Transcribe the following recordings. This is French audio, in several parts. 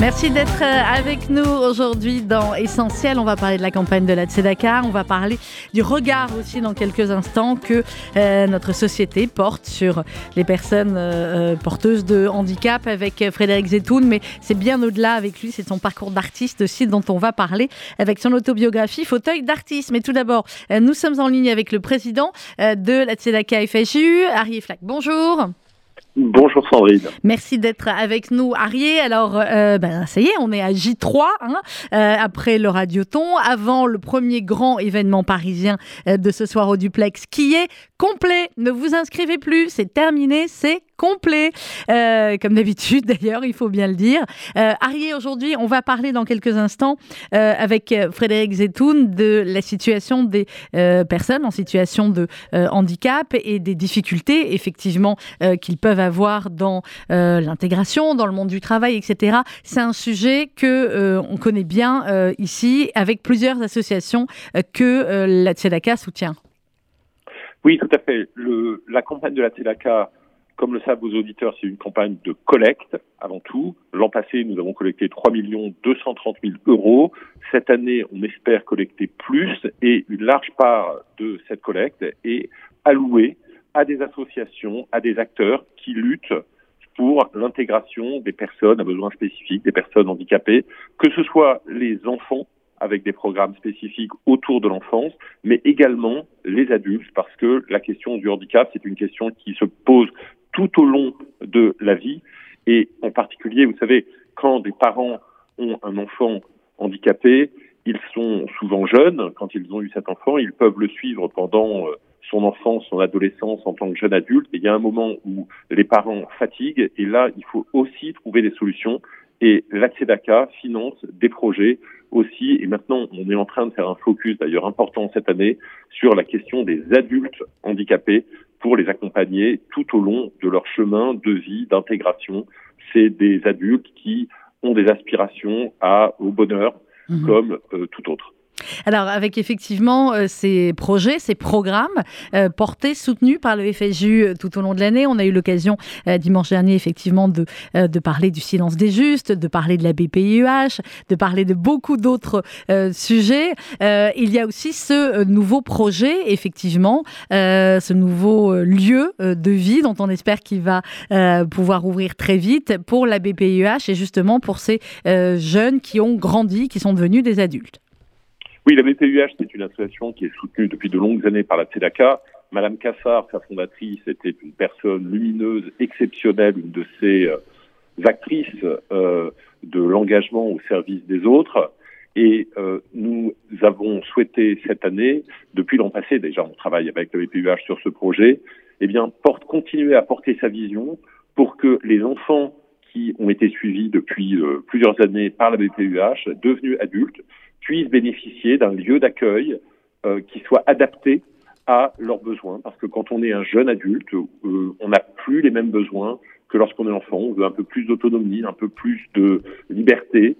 Merci d'être euh, avec nous aujourd'hui dans Essentiel. On va parler de la campagne de la Tzedaka. On va parler du regard aussi dans quelques instants que euh, notre société porte sur les personnes euh, porteuses de handicap avec Frédéric Zetoun. Mais c'est bien au-delà avec lui. C'est son parcours d'artiste aussi dont on va parler avec son autobiographie Fauteuil d'artiste. Mais tout d'abord, nous sommes en ligne avec le président de la Tzedaka FSU, Harry Flack. Bonjour. Bonjour Sandrine. Merci d'être avec nous, Arié. Alors, euh, ben, ça y est, on est à J3, hein, euh, après le Radioton, avant le premier grand événement parisien euh, de ce soir au Duplex, qui est complet. Ne vous inscrivez plus, c'est terminé, c'est complet. Euh, comme d'habitude, d'ailleurs, il faut bien le dire. Euh, Arié, aujourd'hui, on va parler dans quelques instants euh, avec Frédéric Zetoun de la situation des personnes en situation de handicap et des difficultés, effectivement, qu'ils peuvent avoir dans l'intégration, dans le monde du travail, etc. C'est un sujet que on connaît bien ici avec plusieurs associations que la Tzedaka soutient. Oui, tout à fait. Le, la campagne de la Tzedaka, comme le savent vos auditeurs, c'est une campagne de collecte avant tout. L'an passé, nous avons collecté 3 230 000 euros. Cette année, on espère collecter plus et une large part de cette collecte est allouée à des associations, à des acteurs qui luttent pour l'intégration des personnes à besoins spécifiques, des personnes handicapées, que ce soit les enfants avec des programmes spécifiques autour de l'enfance, mais également les adultes, parce que la question du handicap, c'est une question qui se pose tout au long de la vie, et en particulier, vous savez, quand des parents ont un enfant handicapé, ils sont souvent jeunes, quand ils ont eu cet enfant, ils peuvent le suivre pendant euh, son enfance, son adolescence en tant que jeune adulte. Et il y a un moment où les parents fatiguent et là, il faut aussi trouver des solutions. Et l'ACEDACA finance des projets aussi. Et maintenant, on est en train de faire un focus d'ailleurs important cette année sur la question des adultes handicapés pour les accompagner tout au long de leur chemin de vie, d'intégration. C'est des adultes qui ont des aspirations à, au bonheur mmh. comme euh, tout autre. Alors, avec effectivement euh, ces projets, ces programmes euh, portés, soutenus par le FSU euh, tout au long de l'année, on a eu l'occasion dimanche dernier, effectivement, de, de parler du silence des justes, de parler de la BPIEH, de parler de beaucoup d'autres sujets. il y a aussi ce nouveau projet, effectivement, ce nouveau lieu de vie dont on espère qu'il va pouvoir ouvrir très vite pour la BPIEH et justement pour ces jeunes qui ont grandi, qui sont devenus des adultes. Oui, la BPUH, c'est une association qui est soutenue depuis de longues années par la TEDACA. Madame Cassard, sa fondatrice, était une personne lumineuse, exceptionnelle, une de ces euh, actrices euh, de l'engagement au service des autres. Et euh, nous avons souhaité cette année, depuis l'an passé déjà, on travaille avec la BPUH sur ce projet, eh bien, porte, continuer à porter sa vision pour que les enfants qui ont été suivis depuis plusieurs années par la BPUH, devenus adultes, puissent bénéficier d'un lieu d'accueil euh, qui soit adapté à leurs besoins. Parce que quand on est un jeune adulte, euh, on n'a plus les mêmes besoins que lorsqu'on est enfant. On veut un peu plus d'autonomie, un peu plus de liberté,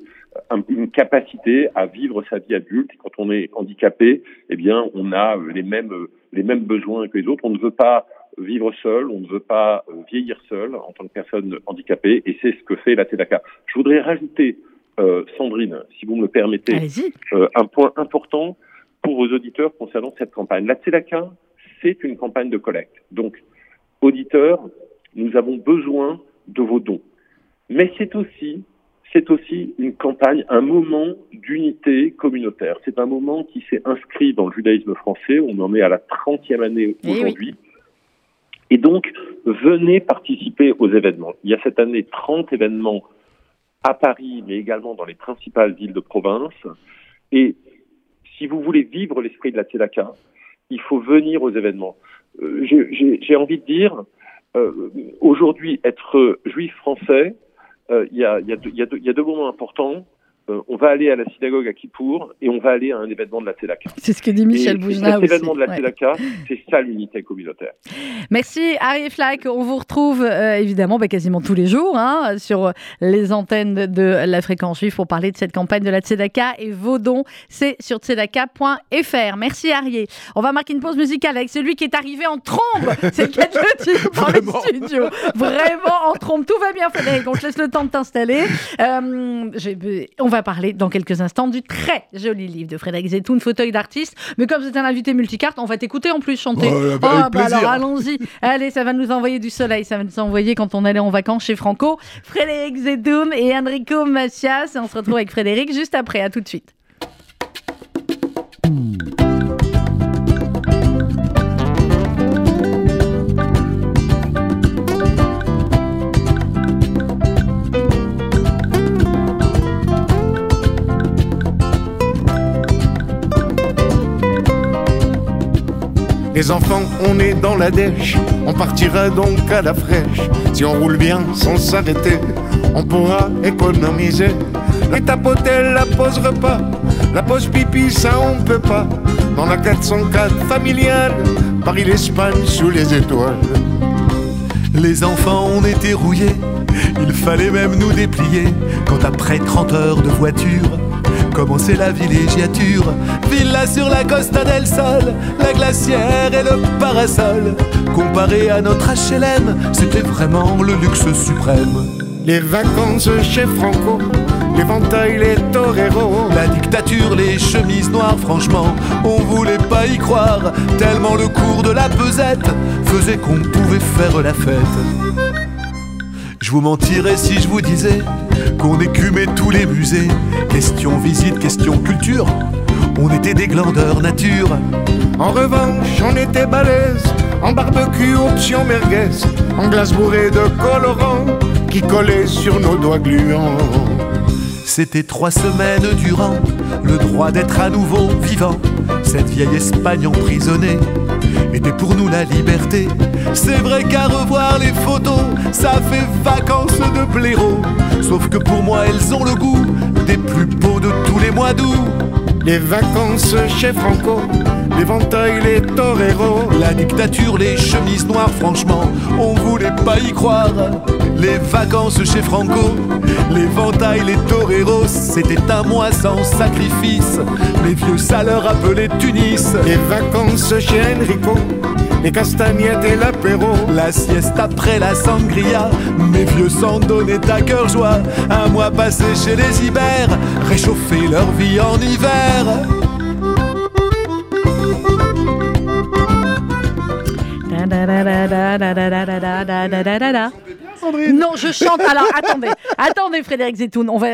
une capacité à vivre sa vie adulte. Quand on est handicapé, eh bien, on a les mêmes les mêmes besoins que les autres. On ne veut pas vivre seul, on ne veut pas vieillir seul en tant que personne handicapée, et c'est ce que fait la TEDACA. Je voudrais rajouter euh, Sandrine, si vous me permettez, euh, un point important pour vos auditeurs concernant cette campagne. La TEDACA, c'est une campagne de collecte. Donc, auditeurs, nous avons besoin de vos dons. Mais c'est aussi, c'est aussi une campagne, un moment d'unité communautaire. C'est un moment qui s'est inscrit dans le judaïsme français. On en est à la 30e année eh aujourd'hui. Et donc, venez participer aux événements. Il y a cette année 30 événements à Paris, mais également dans les principales villes de province. Et si vous voulez vivre l'esprit de la Tzedaka, il faut venir aux événements. Euh, J'ai envie de dire, euh, aujourd'hui, être juif français, il y, a deux moments importants. Euh, on va aller à la synagogue à Kippour et on va aller à un événement de la Tzedaka. C'est ce que dit Michel Boujna aussi. événement de la Ouais. Tzedaka, c'est ça l'unité communautaire. Merci Harry Flack. On vous retrouve euh, évidemment bah, quasiment tous les jours hein, sur les antennes de la fréquence juive pour parler de cette campagne de la Tzedaka et vos dons, c'est sur tzedaka.fr. Merci Harry. On va marquer une pause musicale avec celui qui est arrivé en trombe. C'est le cas de le dire dans Vraiment. studios. Vraiment en trombe. Tout va bien Frédéric. On te laisse le temps de t'installer. Euh, on va parler dans quelques instants du très joli livre de Frédéric Zetoun, Fauteuil d'artiste. Mais comme c'est un invité multicarte, on va t'écouter en plus chanter. Ah, bah alors allons-y. Allez, ça va nous envoyer du soleil. Ça va nous envoyer quand on allait en vacances chez Franco. Frédéric Zedoun et Enrico Macias. Et on se retrouve avec Frédéric juste après. À tout de suite. Les enfants, on est dans la dèche, on partira donc à la fraîche. Si on roule bien sans s'arrêter, on pourra économiser. Et tapoter la pause repas, la pause pipi, ça on peut pas. Dans la 404 familiale, Paris-l'Espagne sous les étoiles. Les enfants, on était rouillés, il fallait même nous déplier. Quand après 30 heures de voiture, commençait la villégiature. Villa sur la Costa del Sol, la glacière et le parasol. Comparé à notre HLM, c'était vraiment le luxe suprême. Les vacances chez Franco, l'éventail, les toreros. La dictature, les chemises noires, franchement, on voulait pas y croire. Tellement le cours de la pesette faisait qu'on pouvait faire la fête. Je vous mentirais si je vous disais qu'on écumait tous les musées. Question visite, question culture, on était des glandeurs nature. En revanche, on était balèze, en barbecue option merguez, en glace bourrée de colorants qui collaient sur nos doigts gluants. C'était trois semaines durant le droit d'être à nouveau vivant. Cette vieille Espagne emprisonnée était pour nous la liberté. C'est vrai qu'à revoir les photos, ça fait vacances de blaireau. Sauf que pour moi, elles ont le goût des plus beaux de tous les mois d'août. Les vacances chez Franco, l'éventail, les toreros. La dictature, les chemises noires, franchement, on voulait pas y croire. Les vacances chez Franco, les ventailles, les toreros, c'était un mois sans sacrifice. Les vieux, ça leur appelait Tunis. Les vacances chez Enrico, les castagnettes et l'apéro. La sieste après la sangria, mes vieux s'en donnaient à cœur joie. Un mois passé chez les Ibères, réchauffer leur vie en hiver. Non, je chante. Alors, attendez, attendez, Frédéric Zetoun, on va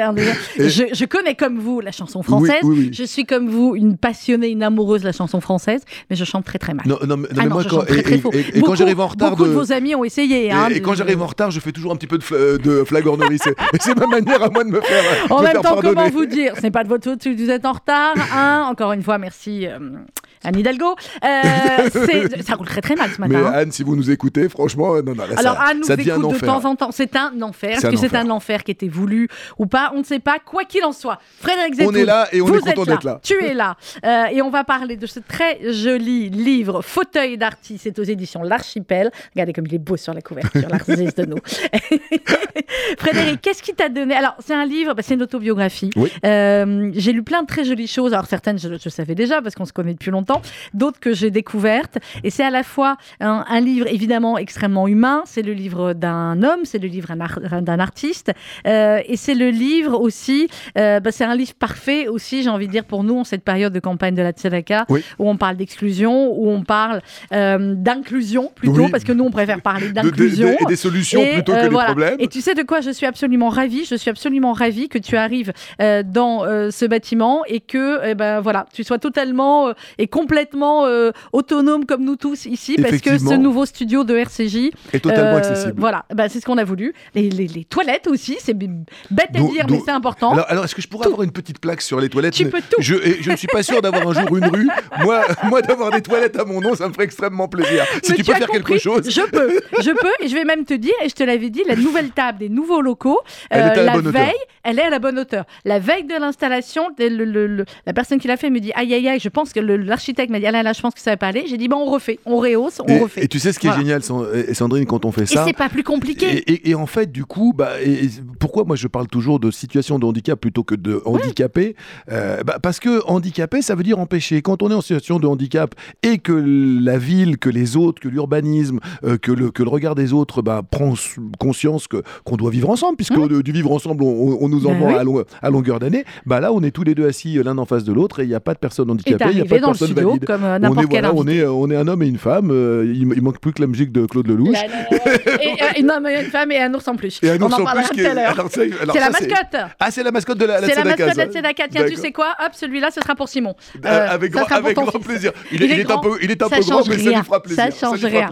je, je, connais comme vous la chanson française. Je suis comme vous une passionnée, une amoureuse de la chanson française, mais je chante très très mal. Non, non, non, ah mais moi, je quand, très, très et. Et, quand j'arrive en retard, beaucoup de... vos amis ont essayé. et, hein, quand j'arrive en retard, je fais toujours un petit peu de, fla... Euh, flagornerie. c'est ma manière à moi de me faire. Euh, en même temps, comment vous dire? C'est pas de votre faute vous êtes en retard. Hein. Encore une fois, merci. Euh, Anne Hidalgo. Euh, ça roule très très mal ce matin. Mais hein. Anne, si vous nous écoutez, franchement, euh, non, non, là, Alors ça, Anne nous ça écoute de enfer. temps en temps. C'est un enfer. Est-ce que c'est un enfer qui était voulu ou pas? On ne sait pas. Quoi qu'il en soit, Frédéric Zetoun, On est là et on vous est content d'être là. Tu es là. Euh, et on va parler de ce très joli livre Fauteuil d'artiste. C'est aux éditions L'Archipel. Regardez comme il est beau sur la couverture, l'artiste de nous. Frédéric, qu'est-ce qui t'a donné? Alors, c'est un livre, bah, c'est une autobiographie. Oui. Euh, j'ai lu plein de très jolies choses. Alors, certaines, je, je savais déjà parce qu'on se connaît depuis longtemps. D'autres que j'ai découvertes. Et c'est à la fois un, un livre, évidemment, extrêmement humain. C'est le livre d'un homme, c'est le livre d'un ar- d'un artiste. Euh, et c'est le livre aussi, euh, bah, c'est un livre parfait aussi, j'ai envie de dire, pour nous, en cette période de campagne de la Tzedaka, Oui. où on parle d'exclusion, où on parle euh, d'inclusion plutôt, Oui. parce que nous, on préfère parler De- de- d'inclusion. de- et des solutions Et, plutôt que des voilà. problèmes. Et tu sais de quoi je suis absolument ravie Je suis absolument ravie que tu arrives dans ce bâtiment et que eh ben, voilà, tu sois totalement et complètement complètement euh, autonome comme nous tous ici, parce que ce nouveau studio de RCJ, est totalement euh, accessible. Voilà, bah, c'est ce qu'on a voulu. Les, les- les toilettes aussi, c'est bête à dire, mais c'est important. Alors, alors, est-ce que je pourrais avoir une petite plaque sur les toilettes? Tu peux tout. Je, je ne suis pas sûr d'avoir un jour une rue. Moi, moi d'avoir des toilettes à mon nom, ça me ferait extrêmement plaisir. Si Mais tu peux faire quelque chose. Je peux, je peux, et je vais même te dire, et je te l'avais dit, la nouvelle table des nouveaux locaux, euh, la la veille, elle est à la bonne hauteur. La veille de l'installation, la personne qui l'a fait me dit, aïe aïe aïe, je pense que le- l'architecte m'a dit, ah là là, je pense que ça va pas aller. J'ai dit, bon, on refait, on rehausse, on Et, refait. et tu sais ce qui est génial, et Sandrine, quand on fait Et ça c'est pas plus compliqué. Et, et- et en fait, du coup, bah, et- et pourquoi moi je parle toujours de situation de handicap plutôt que de handicapé Euh, bah, Parce que handicapé, ça veut dire empêcher. Quand on est en situation de handicap et que la ville, que les autres, que l'urbanisme, euh, que, le, que le regard des autres bah, prend conscience que- qu'on doit vivre ensemble, puisque Mmh. du vivre ensemble, on, nous en Ben oui. à, long- à longueur d'année, bah là, on est tous les deux assis euh, l'un en face de l'autre et il n'y a pas de personne Et handicapée, il n'y a pas de personne studio valide. comme euh, On est, n'importe quel voilà, on, est, on est un homme et une femme. euh, il, il manque plus que la musique de Claude Lelouch. Là, là, là. et, euh, une, homme, une femme et un ours en plus. Et un on ours en en parlera plus qui tout à est- l'heure. alors ça, alors C'est la mascotte. Ah, c'est la mascotte de la, C'est la mascotte de la. Tzedaka. Tiens, tu sais quoi? Hop, celui-là, ce sera pour Simon. Euh, Euh, avec grand, plaisir. Il, Il est, est il est un peu, il est un Ça peu grand, mais ça lui fera plaisir. Ça change rien.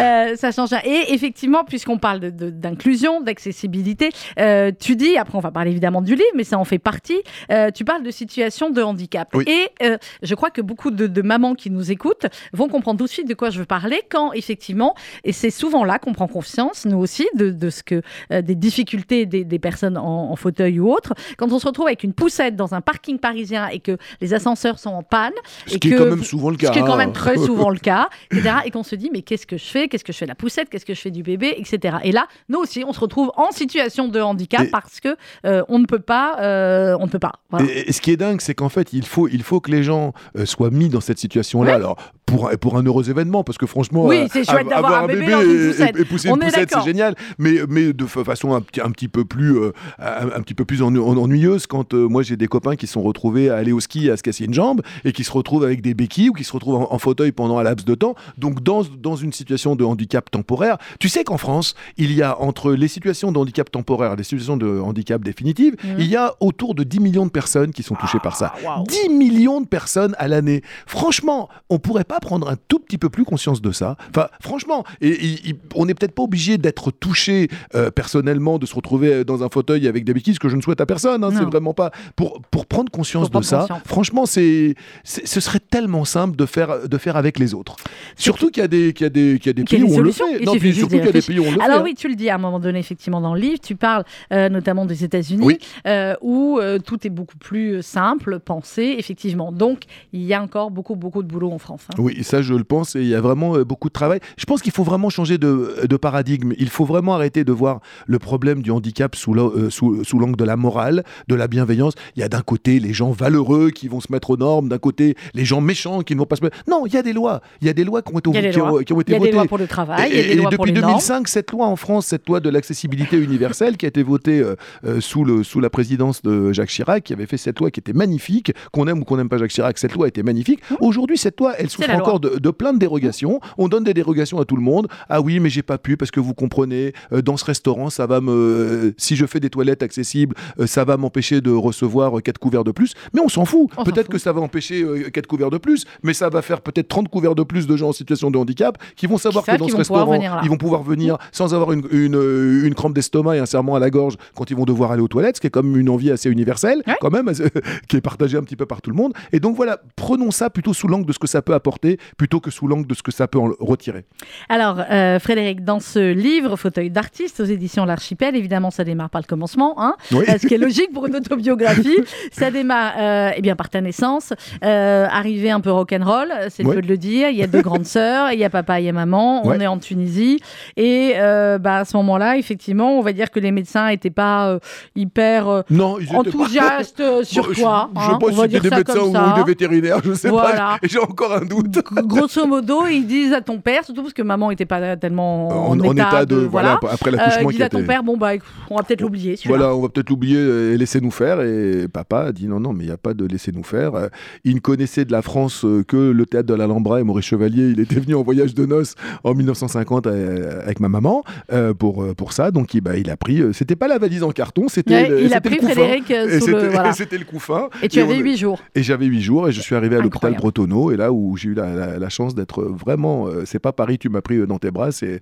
Euh, ça change. rien. Et effectivement, puisqu'on parle d'inclusion, d'accessibilité, euh, tu dis, après on va parler évidemment du livre, mais ça en fait partie, euh, tu parles de situation de handicap. Et euh, je crois que beaucoup de, de mamans qui nous écoutent vont comprendre tout de suite de quoi je veux parler quand effectivement, et c'est souvent là qu'on prend conscience, nous aussi, de, de ce que euh, des difficultés des, des personnes en, en fauteuil ou autres, quand on se retrouve avec une poussette dans un parking parisien et que les ascenseurs sont en panne, Ce et qui est quand même souvent le cas. ce qui est quand même hein. très souvent le cas, etc. Et qu'on se dit, mais qu'est-ce que je fais? Qu'est-ce que je fais de la poussette? Qu'est-ce que je fais du bébé? Etc. Et là, nous aussi, on se retrouve en situation de handicap Et- parce que euh, on ne peut pas, euh, on ne peut pas. Voilà. Et, et ce qui est dingue, c'est qu'en fait, il faut, il faut que les gens soient mis dans cette situation-là. Ouais. Alors, pour, un- pour un heureux événement, parce que franchement, Oui, euh, c'est chouette av- d'avoir un bébé dans une et- poussette. et, et pousser On une poussette, c'est génial. Mais, mais de fa- façon un, petit- un petit peu plus, euh, un, un petit peu plus ennu- en- ennuyeuse, quand euh, moi j'ai des copains qui sont retrouvés à aller au ski à se casser une jambe et qui se retrouvent avec des béquilles ou qui se retrouvent en, en fauteuil pendant un laps de temps. Donc, dans, dans une situation de handicap temporaire, tu sais qu'en France, il y a entre les situations de handicap temporaire et les situations de handicap définitives, Mhm. il y a autour de 10 millions de personnes qui sont touchées par ça. Ah, waouh. 10 millions de personnes à l'année. Franchement, on pourrait pas prendre un tout petit peu plus conscience de ça. Enfin, franchement, et, et- et on n'est peut-être pas obligé d'être touché euh, personnellement, de se retrouver euh, dans un fauteuil avec des béquilles, ce que je ne souhaite à personne. hein, c'est vraiment pas pour pour prendre conscience Pour de prendre ça. conscience. Franchement, c'est ce serait tellement simple de faire de faire avec les autres. Surtout qu'il y a des qu'il y a des qu'il y a des pays où on le fait. Il Non, suffit puis juste surtout d'y qu'il y a des réfléchir. pays où on le Alors oui, tu le dis à un moment donné, effectivement, dans le livre, tu parles euh, notamment des États-Unis, Oui. euh, où tout est beaucoup plus simple, pensé, effectivement. Donc, il y a encore beaucoup, beaucoup de boulot en France. hein. Oui, ça je le pense, et il y a vraiment euh, beaucoup de travail. Je pense qu'il faut vraiment changer de, de paradigme. Il faut vraiment arrêter de voir le problème du handicap sous la- euh, sous- sous l'angle de la morale, de la bienveillance. Il y a d'un côté les gens valeureux qui vont se mettre aux normes, d'un côté les gens méchants qui ne vont pas se mettre... Non, il y a des lois. Il y a des lois qui ont été, Il y a des qui ont- lois. qui ont Il été y a des votées. lois pour le travail, il y a Et- des et lois pour depuis les normes. 2005, cette loi en France, cette loi de l'accessibilité universelle qui a été votée euh, sous, le, sous la présidence de Jacques Chirac, qui avait fait cette loi qui était magnifique, qu'on aime ou qu'on n'aime pas Jacques Chirac, cette loi était magnifique. Aujourd'hui, cette loi, elle souffre Mmh. La encore de, de plein de dérogations. On donne des dérogations à tout le monde. Ah oui, mais j'ai pas pu parce que vous comprenez, euh, dans ce restaurant, ça va me, euh, si je fais des toilettes accessibles, euh, ça va m'empêcher de recevoir quatre couverts de plus. Mais on s'en fout. Peut-être que ça va empêcher quatre couverts de plus, mais ça va faire peut-être 30 couverts de plus de gens en situation de handicap qui vont savoir que dans ce restaurant, ils vont pouvoir venir sans avoir une, une, une crampe d'estomac et un serment à la gorge quand ils vont devoir aller aux toilettes, ce qui est comme une envie assez universelle, Ouais. quand même, qui est partagée un petit peu par tout le monde. Et donc voilà, prenons ça plutôt sous l'angle de ce que ça peut apporter, plutôt que sous l'angle de ce que ça peut en retirer. Alors, euh, Frédéric, dans ce livre, Fauteuil d'artiste aux éditions L'Archipel, évidemment, ça démarre par le commencement, hein, Oui. euh, ce qui est logique pour une autobiographie. ça démarre euh, eh bien, par ta naissance, euh, arrivée un peu rock'n'roll, c'est le Oui. peu de le dire. Il y a deux grandes sœurs, il y a papa, il y a maman, on Ouais. est en Tunisie. Et euh, bah, à ce moment-là, effectivement, on va dire que les médecins n'étaient pas hyper Non, pas- enthousiastes sur Bon, je- toi. Je, hein, on si va c'était des médecins ou des vétérinaires, je sais Voilà. pas. J'ai encore un doute. grosso modo, ils disent à ton père, surtout parce que maman n'était pas tellement en, en, état, de, voilà, après euh, l'accouchement ils disent à ton père, bon bah, on va peut-être l'oublier. Voilà, on va peut-être l'oublier et laisser nous faire. Et papa a dit non, non, mais il n'y a pas de laisser nous faire. Euh, Il ne connaissait de la France euh, que le théâtre de l'Alhambra et Maurice Chevalier. Il était venu en voyage de noces en 1950 euh, avec ma maman euh, pour, euh, pour ça. Donc il, bah, il a pris. euh, C'était pas la valise en carton, c'était. Ouais, le- il a c'était le pris couffin. Frédéric euh, Et sous le. c'était Voilà. c'était le couffin. Et tu avais on- 8 jours. Et j'avais 8 jours et je suis arrivé à l'hôpital. Bretonneau et là où j'ai eu la, la- la chance d'être vraiment. euh, c'est pas Paris, tu m'as pris euh, dans tes bras, c'est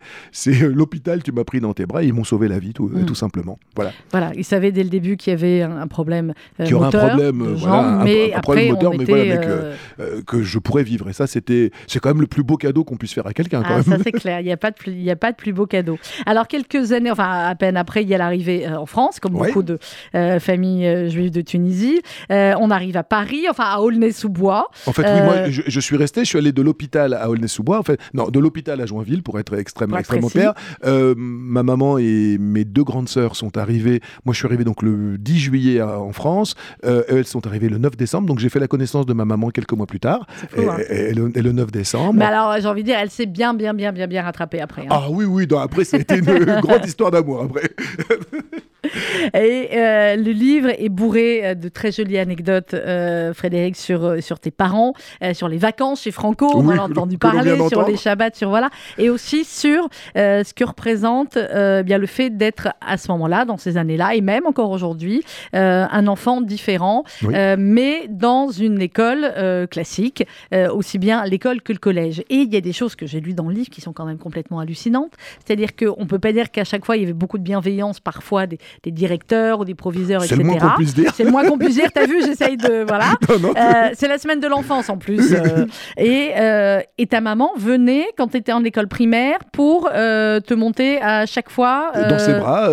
euh, l'hôpital, tu m'as pris dans tes bras et ils m'ont sauvé la vie tout, Mm. tout simplement. Voilà. Voilà, il savait dès le début qu'il y avait un, problème euh, Qu'il y aurait un problème, euh, un- mais un après, problème moteur, mais voilà, euh, euh, que je pourrais vivre. Et ça, c'était, c'est quand même le plus beau cadeau qu'on puisse faire à quelqu'un. Quand Ah, ça c'est clair, il n'y a, pas de plus- y a pas de plus beau cadeau. Alors quelques années, enfin à peine après, il y a l'arrivée euh, en France, comme Ouais. beaucoup de euh, familles euh, juives de Tunisie. Euh, on arrive à Paris, enfin à Aulnay-sous-Bois. En fait, oui, Euh, moi, je, je suis resté, suis allé de l'hôpital à Aulnay-sous-Bois, en fait, non, de l'hôpital à Joinville, pour être extrêmement, précis. clair. Euh, ma maman et mes deux grandes sœurs sont arrivées, moi je suis arrivé donc le 10 juillet à- en France, euh, elles sont arrivées le 9 décembre, donc j'ai fait la connaissance de ma maman quelques mois plus tard, fou, et, hein. et le, et le 9 décembre. Mais alors j'ai envie de dire, elle s'est bien, bien, bien, bien, bien rattrapée après. hein. Ah oui, oui, non, après été une grande histoire d'amour après. Et euh, le livre est bourré euh, de très jolies anecdotes, euh, Frédéric, sur, sur tes parents, euh, sur les vacances chez Franco, on en a entendu parler, sur les Shabbats, sur voilà, et aussi sur ce que représente bien le fait d'être à ce moment-là, dans ces années-là, et même encore aujourd'hui, un enfant différent, Oui. mais dans une école classique, aussi bien l'école que le collège. Et il y a des choses que j'ai lues dans le livre qui sont quand même complètement hallucinantes. C'est-à-dire qu'on ne peut pas dire qu'à chaque fois, il y avait beaucoup de bienveillance, parfois des, des directeurs ou des proviseurs, C'est etc. le moins qu'on puisse dire. C'est le moins qu'on puisse dire. T'as vu, j'essaye de. Voilà. Euh, c'est la semaine de l'enfance en plus. euh, et, euh, et ta maman venait quand tu étais en école primaire pour te monter à chaque fois. dans ses bras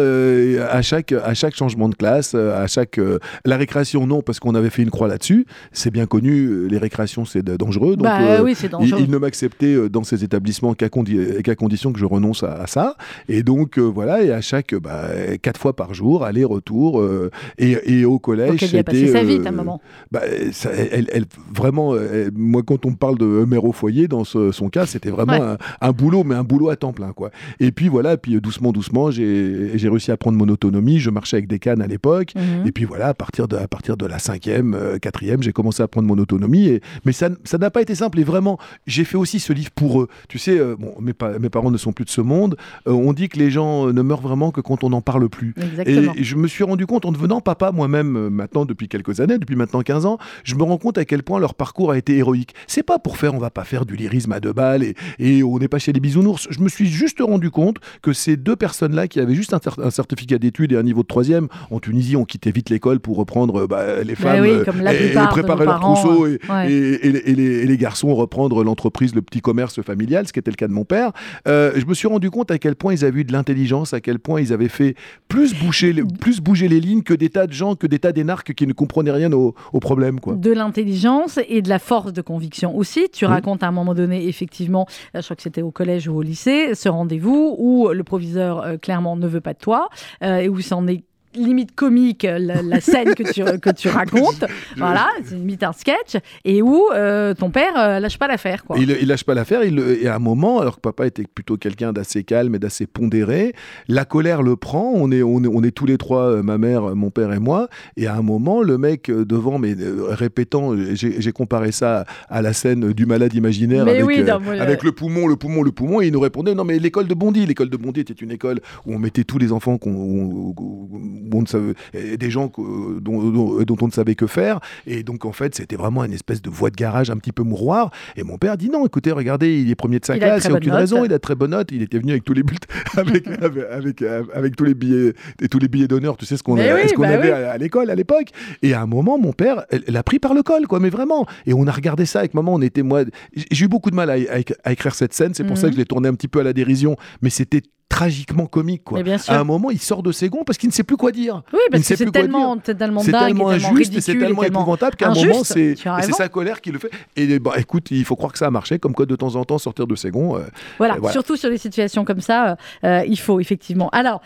à chaque à chaque changement de classe à chaque la récréation non parce qu'on avait fait une croix là-dessus c'est bien connu les récréations c'est dangereux donc Bah oui, c'est dangereux. il ne m'acceptait dans ces établissements qu'à condi- qu'à condition que je renonce à, à ça et donc voilà et à chaque bah, quatre fois par jour aller-retour euh, et, et au collège Donc elle y a passé sa vie, euh, ta maman. bah, ça- elle, elle- vraiment, euh, moi, quand on me parle de mère au foyer, dans ce- son cas, c'était vraiment Ouais. un, un boulot, mais un boulot à temps plein, quoi. Et puis voilà, puis euh, doucement, doucement, j'ai réussi à prendre mon autonomie. Je marchais avec des cannes à l'époque. Mhm. Et puis voilà, à partir de, à partir de la cinquième, euh, quatrième, j'ai commencé à prendre mon autonomie. Et, mais ça n'a pas été simple. Et vraiment, j'ai fait aussi ce livre pour eux. Tu sais, euh, bon, mes, pa- mes parents ne sont plus de ce monde. Euh, on dit que les gens euh, ne meurent vraiment que quand on n'en parle plus. Exactement. Et je me suis rendu compte en devenant papa moi-même euh, maintenant depuis quelques années, depuis maintenant 15 ans, je me rends compte à quel point leur parcours a été héroïque. C'est pas pour faire, on va pas faire du lyrisme à deux balles et, et on n'est pas chez les bisounours. Je me suis juste rendu compte que ces deux personnes-là qui avaient juste un, cer- un certificat d'études et un niveau de troisième en Tunisie ont quitté vite l'école pour reprendre euh, bah, les Bah femmes oui, euh, et, préparer leur parents, trousseau et, ouais. et- et les, garçons reprendre l'entreprise, le petit commerce familial, ce qui était le cas de mon père. Euh, je me suis rendu compte à quel point ils avaient eu de l'intelligence, à quel point ils avaient fait plus bouger, plus bouger les lignes que des tas de gens, que des tas d'énarques qui ne comprenaient rien au, au problème. Quoi. de l'intelligence et de la force de conviction aussi. Tu Oui. racontes à un moment donné, effectivement, euh, je crois que c'était au collège ou au lycée, ce rendez-vous où le proviseur euh, clairement ne veut pas de toi euh, et où c'en est limite comique euh, la, la scène que tu, que tu racontes. Voilà, c'est limite un sketch. Et où euh, ton père euh, lâche pas l'affaire. quoi. Il, il lâche pas l'affaire. Il, le- et à un moment, alors que papa était plutôt quelqu'un d'assez calme et d'assez pondéré, la colère le prend. On est, on est, on est tous les trois, euh, ma mère, mon père et moi. Et à un moment, le mec euh, devant, mais euh, répétant, euh, j'ai j'ai comparé ça à la scène du malade imaginaire Mais avec, oui, euh, non, moi, avec le poumon, le poumon, le poumon. Et il nous répondait non, mais l'école de Bondy, l'école de Bondy était une école où on mettait tous les enfants qu'on, où- où on ne savait, des gens dont, dont- dont on ne savait que faire. Et donc, en fait, c'était vraiment une espèce de voie de garage un petit peu mouroir. Et mon père dit non, écoutez, regardez, il est premier de sa Il classe, il n'y a aucune raison, il a très bonne note. Il était venu avec tous les avec, avec, avec, avec tous les billets, et tous les billets d'honneur, tu sais ce qu'on oui, ce qu'on bah avait oui. à, l'école à l'époque. Et à un moment, mon père l'a pris par le col, quoi, mais vraiment. Et on a regardé ça avec maman. On était moi, j'ai eu beaucoup de mal à, à- à écrire cette scène. C'est pour ça Mhm. que je l'ai tourné un petit peu à la dérision, mais c'était tragiquement comique. Quoi. À un moment, il sort de ses gonds parce qu'il ne sait plus quoi dire. Oui, parce que c'est tellement, tellement dingue, tellement injuste et c'est tellement épouvantable qu'à un moment, c'est sa colère qui le fait. Et bah, écoute, il faut croire que ça a marché, comme quoi de temps en temps, sortir de ses gonds. euh, Voilà, Euh, voilà. surtout sur des situations comme ça, euh, euh, il faut effectivement. Alors,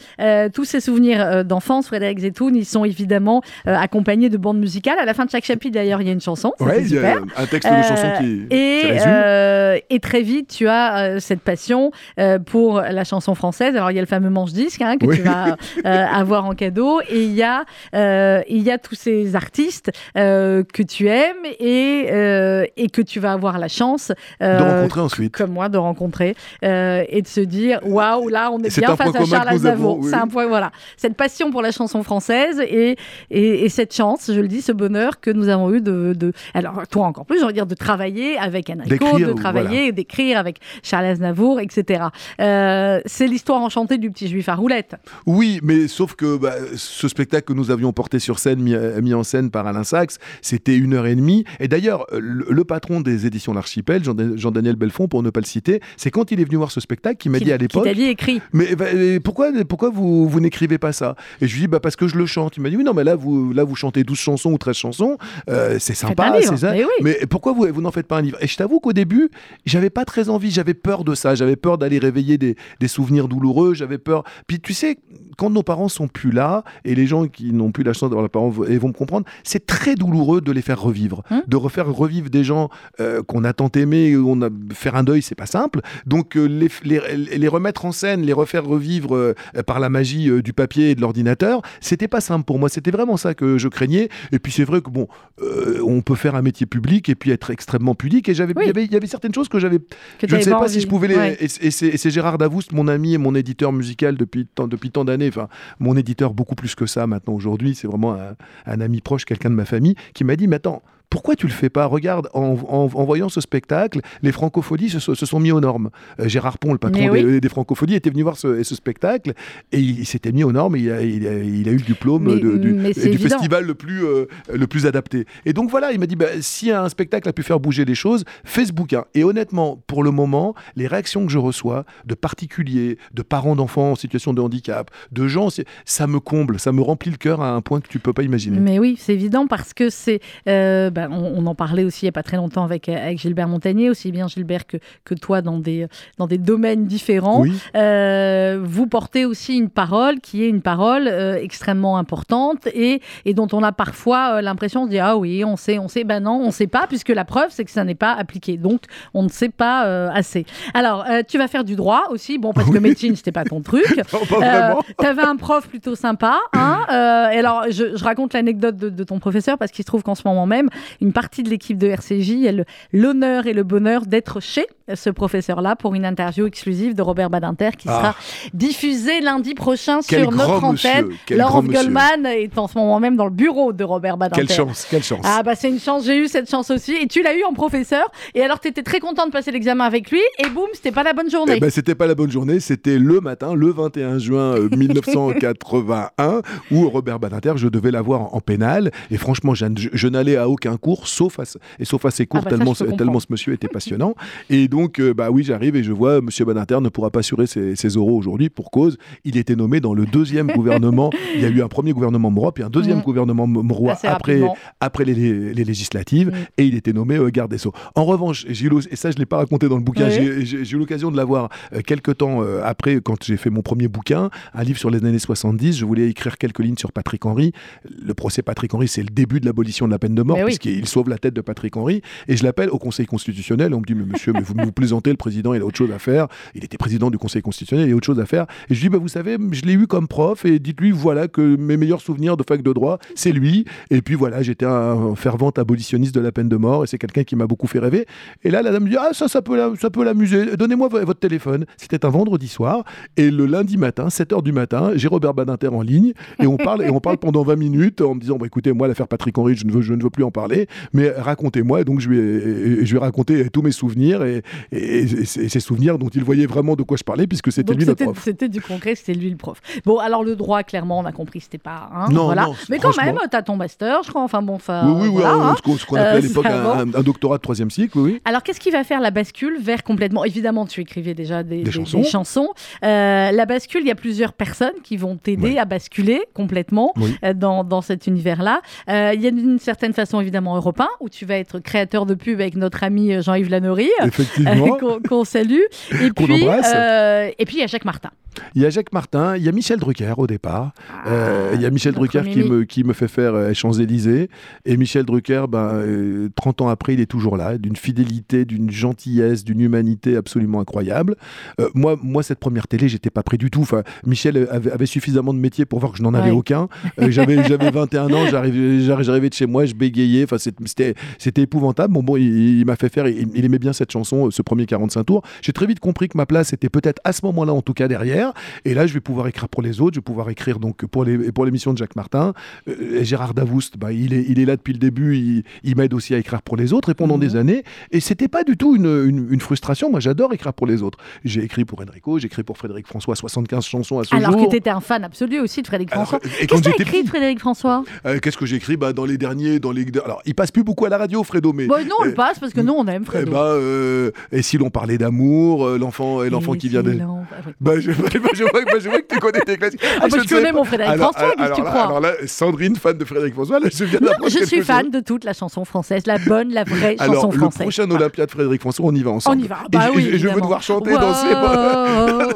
tous ces souvenirs d'enfance, Frédéric Zetoun, ils sont évidemment accompagnés de bandes musicales. À la fin de chaque chapitre, d'ailleurs, il y a une chanson. c'est il y a un texte de chanson qui, Et, et très vite, tu as cette passion pour la chanson française. Alors, il y a le fameux manche-disque hein, que Oui. tu vas euh, avoir en cadeau. Et il y, a, euh, il y a tous ces artistes euh, que tu aimes et, et que tu vas avoir la chance de rencontrer ensuite. comme moi de rencontrer et de se dire waouh là on est bien face à Charles Aznavour oui. c'est un point voilà cette passion pour la chanson française et, et, et cette chance je le dis ce bonheur que nous avons eu de, de alors toi encore plus de dire de travailler avec Enrico de travailler d'écrire avec Charles Aznavour etc c'est l'histoire enchantée du petit juif à roulettes Oui, mais sauf que bah, ce spectacle que nous avions porté sur scène, mis, mis en scène par Alain Sachs, c'était une heure et demie. Et d'ailleurs, le, le patron des éditions L'Archipel, Jean- Jean-Daniel Belfond, pour ne pas le citer, c'est quand il est venu voir ce spectacle qu'il m'a qui, dit à qui l'époque. t'a dit écrit Mais bah, euh, pourquoi, pourquoi vous, vous n'écrivez pas ça? Et je lui dis bah, parce que je le chante. Il m'a dit oui, non, mais là vous, là, vous chantez 12 chansons ou 13 chansons, euh, c'est sympa, c'est ça. Mais oui. Mais pourquoi vous, vous n'en faites pas un livre? Et je t'avoue qu'au début, j'avais pas très envie, j'avais peur de ça, j'avais peur d'aller réveiller des, des souvenirs douloureux, j'avais peur. Puis tu sais, quand nos parents sont plus là, et les gens qui n'ont plus la chance d'avoir leurs parents et vont me comprendre, c'est très douloureux de les faire revivre. Hum. De refaire revivre des gens euh, qu'on a tant aimés, où on a faire un deuil, c'est pas simple. Donc euh, les, les, les remettre en scène, les refaire revivre euh, par la magie du papier et de l'ordinateur, c'était pas simple pour moi. C'était vraiment ça que je craignais. Et puis c'est vrai que bon, on peut faire un métier public et puis être extrêmement pudique. Et j'avais, Oui. il y avait, il y avait certaines choses que j'avais je ne sais pas envie. si je pouvais les. Ouais. Et, et c'est, Gérard Davoust, mon ami et mon éditeur musical depuis tant, d'années, enfin, mon éditeur beaucoup plus que ça maintenant aujourd'hui, c'est vraiment un ami proche, quelqu'un de ma famille, qui m'a dit Mais attends, pourquoi tu le fais pas? Regarde, en, en- en voyant ce spectacle, les francophonies se, sont- se sont mis aux normes. Euh, Gérard Pont, le patron oui. des, des francophonies, était venu voir ce, ce spectacle et il, il s'était mis aux normes et il a, il a- il a eu le diplôme Mais- de- du, mais du évident. festival le plus, euh, le plus adapté. Et donc voilà, il m'a dit bah, si un spectacle a pu faire bouger les choses, fais ce bouquin. Et honnêtement, pour le moment, les réactions que je reçois de particuliers, de parents d'enfants en situation de handicap, de gens, ça me comble, ça me remplit le cœur à un point que tu peux pas imaginer. Mais oui, c'est évident parce que c'est. euh, ben, on, on en parlait aussi il n'y a pas très longtemps avec, avec Gilbert Montagnier, aussi bien Gilbert que, que toi dans des, dans des domaines différents. Oui. Euh, vous portez aussi une parole qui est une parole euh, extrêmement importante et, et dont on a parfois euh, l'impression de dire Ah oui, on sait, on sait. Ben non, on ne sait pas, puisque la preuve, c'est que ça n'est pas appliqué. Donc, on ne sait pas euh, assez. Alors, euh, tu vas faire du droit aussi, bon, parce que médecine, c'était pas ton truc. Tu avais un prof plutôt sympa. Hein euh, et alors, je, je raconte l'anecdote de, de ton professeur parce qu'il se trouve qu'en ce moment même, une partie de l'équipe de RCJ a l'honneur et le bonheur d'être chez ce professeur-là pour une interview exclusive de Robert Badinter qui Ah. sera diffusée lundi prochain Quel sur notre antenne. monsieur. Goldman est en ce moment même dans le bureau de Robert Badinter. Quelle chance, quelle chance. Ah bah c'est une chance, j'ai eu cette chance aussi. Et tu l'as eu en professeur. Et alors tu étais très content de passer l'examen avec lui. Et boum, c'était pas la bonne journée. Eh ben, c'était pas la bonne journée, c'était le matin, le 21 juin euh, 1981, où Robert Badinter, je devais l'avoir en, en pénal. Et franchement, je n'allais à aucun cours, sauf à, et sauf à ses cours, Ah bah tellement, tellement ce monsieur était passionnant. Et donc, euh, bah oui, j'arrive et je vois Monsieur Badinter ne pourra pas assurer ses, ses oraux aujourd'hui pour cause. Il était nommé dans le deuxième gouvernement. Il y a eu un premier gouvernement Morois, puis un deuxième gouvernement Morois Assez après, rapidement. après les, les- les législatives. Mhm. Et il était nommé euh, garde des Sceaux. En revanche, j'ai eu l'os- et ça, je ne l'ai pas raconté dans le bouquin, Oui. j'ai- eu l'occasion de l'avoir euh, quelques temps euh, après, quand j'ai fait mon premier bouquin, un livre sur les années 70. Je voulais écrire quelques lignes sur Patrick Henry. Le procès Patrick Henry, c'est le début de l'abolition de la peine de mort, oui. Puisqu'il sauve la tête de Patrick Henry. Et je l'appelle au Conseil constitutionnel. On me dit, mais monsieur, mais vous vous plaisantez, le président, il a autre chose à faire. Il était président du Conseil constitutionnel, il a autre chose à faire. Et je dis, bah, vous savez, je l'ai eu comme prof, et dites-lui, voilà, que mes meilleurs souvenirs de fac de droit, c'est lui. Et puis voilà, j'étais un fervent abolitionniste de la peine de mort, et c'est quelqu'un qui m'a beaucoup fait rêver. Et là, la dame me dit, ah, ça, ça peut, ça peut l'amuser. Donnez-moi vo- votre téléphone. C'était un vendredi soir. Et le lundi matin, 7h du matin, j'ai Robert Badinter en ligne. Et on parle, et on parle pendant 20 minutes en me disant, bah, écoutez, moi, l'affaire Patrick Henry, je ne veux, je ne veux plus en parler. Mais racontez-moi. Donc, je lui ai, je lui ai raconté tous mes souvenirs. Et, et, ses souvenirs dont il voyait vraiment de quoi je parlais, puisque c'était lui c'était prof. c'était du concret, c'était lui le prof. Bon, alors le droit, clairement, on a compris, c'était pas. hein, Non, voilà. non, Mais quand même, t'as ton master, je crois. Enfin bon, enfin. Oui, oui, voilà, hein, hein. ce qu'on qu'on appelait à Euh, l'époque un, un- un doctorat de troisième cycle, oui. Alors, qu'est-ce qui va faire la bascule vers complètement Évidemment, tu écrivais déjà des, Des chansons. chansons. Euh, la bascule, il y a plusieurs personnes qui vont t'aider à basculer complètement Oui. euh, dans, dans cet univers-là. Euh, Il y a d'une certaine façon, évidemment, Europe 1, où tu vas être créateur de pub avec notre ami euh, Jean-Yves Lannery. euh, qu'on salue. Et Qu'on puis, euh, et puis il y a Jacques Martin. Il y a Jacques Martin, il y a Michel Drucker au départ. Euh, il y a Michel Ah, Drucker qui me, qui me fait faire euh, Champs-Élysées. Et Michel Drucker, ben, euh, 30 ans après, il est toujours là, d'une fidélité, d'une gentillesse, d'une humanité absolument incroyable. Moi, moi, cette première télé, j'étais pas prêt du tout. Enfin, Michel avait, avait suffisamment de métier pour voir que je n'en avais Ouais. aucun. J'avais, j'avais 21 ans, j'arrivais, j'arri- j'arrivais de chez moi, je bégayais. Enfin, c'était, épouvantable. Bon, bon, il, il m'a fait faire, il, il aimait bien cette chanson, euh, ce premier 45 tours. J'ai très vite compris que ma place était peut-être à ce moment-là, en tout cas derrière. Et là, je vais pouvoir écrire pour les autres, je vais pouvoir écrire donc pour les pour l'émission de Jacques Martin. Euh, Gérard Davoust, bah, il est il est là depuis le début, il, il m'aide aussi à écrire pour les autres et pendant Mhm. des années. Et c'était pas du tout une, une, une frustration. Moi, j'adore écrire pour les autres. J'ai écrit pour Enrico, j'ai écrit pour Frédéric François, 75 chansons à ce Alors jour. que tu étais un fan absolu aussi de Frédéric François. Qu'est-ce que tu écrit de Frédéric François? Euh, qu'est-ce que j'ai écrit? Bah, dans les derniers, dans les alors il passe plus beaucoup à la radio, Fredo, mais Bon, Nous, on le euh, passe parce que nous, on aime eh Fredo. ben, euh, et si l'on parlait d'amour, euh, l'enfant et l'enfant Et qui vient de ah, bah, je, bah, je vois, bah, je vois que tu connais tes classiques. Ah, bah, je je connais mon Frédéric alors, François, qu'est-ce que alors tu là, crois Alors là, Sandrine, fan de Frédéric François, là, je viens Non, je suis chose. fan de toute la chanson française, la bonne, la vraie Alors, chanson le française. prochain Voilà. Olympia de Frédéric François, on y va On ensemble. y va. Et Bah je- oui, et je, veux devoir chanter, Wow, danser.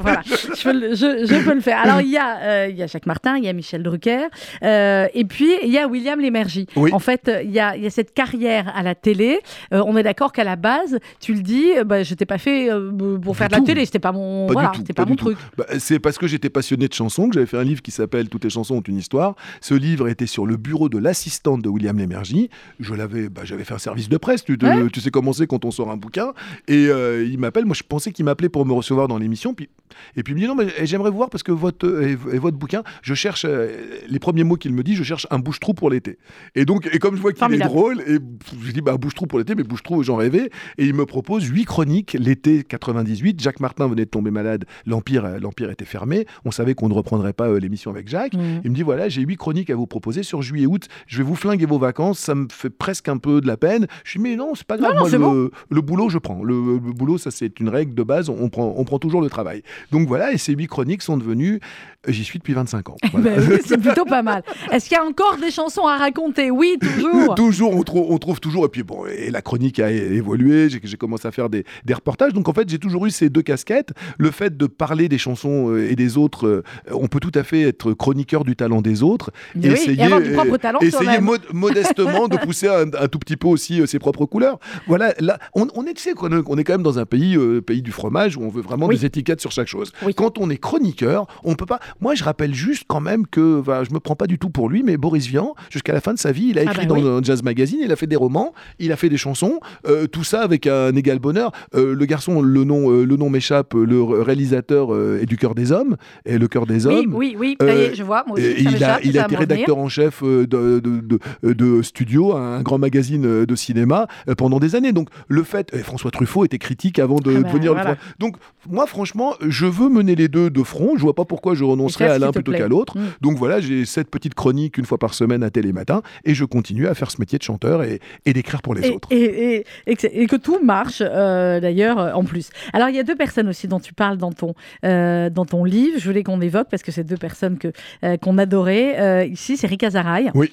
voilà. je, peux le, le faire. Alors, il y, a, Jacques Martin, il y a Michel Drucker, et puis il y a William Lémergie. En fait, il y a, il y a cette carrière à la télé. Euh, on est d'accord qu'à la base, tu le dis, euh, bah, je t'ai pas fait euh, pour faire de la tout. télé. C'était pas mon, Pas voilà, tout, pas mon truc. Bah, c'est parce que j'étais passionné de chansons que j'avais fait un livre qui s'appelle Toutes les chansons ont une histoire. Ce livre était sur le bureau de l'assistante de William Lémergie. Je l'avais, bah, j'avais fait un service de presse. Tu, te- Ouais. tu sais comment c'est quand on sort un bouquin. Et euh, il m'appelle. Moi, je pensais qu'il m'appelait pour me recevoir dans l'émission. Puis, et puis il me dit non, mais j'aimerais vous voir parce que votre euh, et, votre bouquin, je cherche euh, les premiers mots qu'il me dit, je cherche un bouche-trou pour l'été. Et donc, et comme je vois qu'il est drôle, et je dis bah bouche-trou pour l'été, mais bouche-trou, j'en rêvais. Et il me propose huit chroniques l'été 98. Jacques Martin venait de tomber malade. L'Empire, euh, l'Empire était fermé. On savait qu'on ne reprendrait pas l'émission avec Jacques. Mhm. Il me dit voilà, j'ai huit chroniques à vous proposer sur juillet-août. Je vais vous flinguer vos vacances. Ça me fait presque un peu de la peine. Je dis mais non, c'est pas grave. Non, non, Moi, le, bon. le boulot, je prends. Le, le boulot, ça c'est une règle de base. On prend, on prend toujours le travail. Donc voilà, et ces huit chroniques sont devenues. euh, J'y suis depuis 25 ans. Voilà. Ben oui, c'est plutôt pas mal. Est-ce qu'il y a encore des chansons à raconter? Oui, toujours. toujours, on, trou- on trouve toujours. Et puis bon, et la chronique a évolué. J'ai commencé à faire des, des reportages. Donc en fait, j'ai toujours eu ces deux casquettes. Le fait de parler des chansons euh, et des autres, euh, on peut tout à fait être chroniqueur du talent des autres. Mais oui, et avoir du propre talent essayer mod- modestement de pousser un, un tout petit peu aussi ses propres couleurs. Voilà, là, on, on est, tu sais, on est quand même dans un pays, euh, pays du fromage où on veut vraiment Oui. des étiquettes sur chaque chose. Oui. Quand on est chroniqueur, on peut pas. Moi, je rappelle juste quand même que, enfin, je me prends pas du tout pour lui, mais Boris Vian, jusqu'à la fin de sa vie, il a Ah écrit bah dans oui. un jazz magazine, il a fait des romans, il a fait des chansons, euh, tout ça avec un égal bonheur. Euh, le garçon, le nom, euh, le nom m'échappe, le ré- réalisateur est du cœur des hommes, et le cœur des Oui, hommes. oui, oui, est, Euh, je vois. Moi aussi, ça il a, il été rédacteur en chef de, de, de- de studio, un grand magazine de cinéma pendant des années. Donc le fait, François Truffaut était critique avant de Ah bah, devenir voilà. le. Donc moi franchement, je veux mener les deux de front. Je vois pas pourquoi je renoncerais à l'un plutôt qu'à l'autre. Mm. Donc voilà, j'ai cette petite chronique une fois par semaine à Télématin et je continue à faire ce métier de chanteur et, et d'écrire pour les et, autres. et- que, tout marche euh, d'ailleurs euh, en plus. Alors il y a deux personnes aussi dont tu parles dans ton, euh, dans ton livre, je voulais qu'on évoque parce que c'est deux personnes que, euh, qu'on adorait. Ici c'est Rika Zaraï Oui.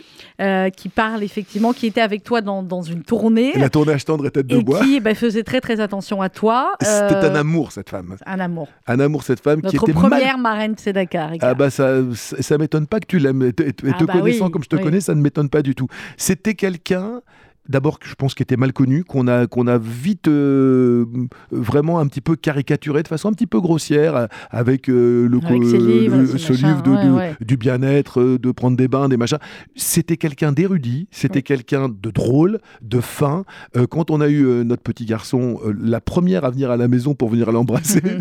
qui parle effectivement, qui était avec toi dans, dans une tournée la tournage tendre et tête de et bois. qui bah, faisait très très attention à toi. C'était un amour cette femme, un amour. un amour cette femme qui Notre était mal première marraine de Sedaka, Rika. Ah bah ça, ça, ça m'étonne pas que tu l'aimes. Et te, et te Ah bah connaissant oui, comme je te oui. connais, ça ne m'étonne pas du tout. C'était quelqu'un. D'abord, je pense qu'il était mal connu, qu'on a, qu'on a vite euh, vraiment un petit peu caricaturé de façon un petit peu grossière, avec euh, le, Avec livres, ce livre de, ouais, de- ouais. du bien-être, euh, de prendre des bains, des machins. C'était quelqu'un d'érudit, c'était quelqu'un de drôle, de fin. Euh, quand on a eu notre petit garçon, la première à venir à la maison pour venir l'embrasser,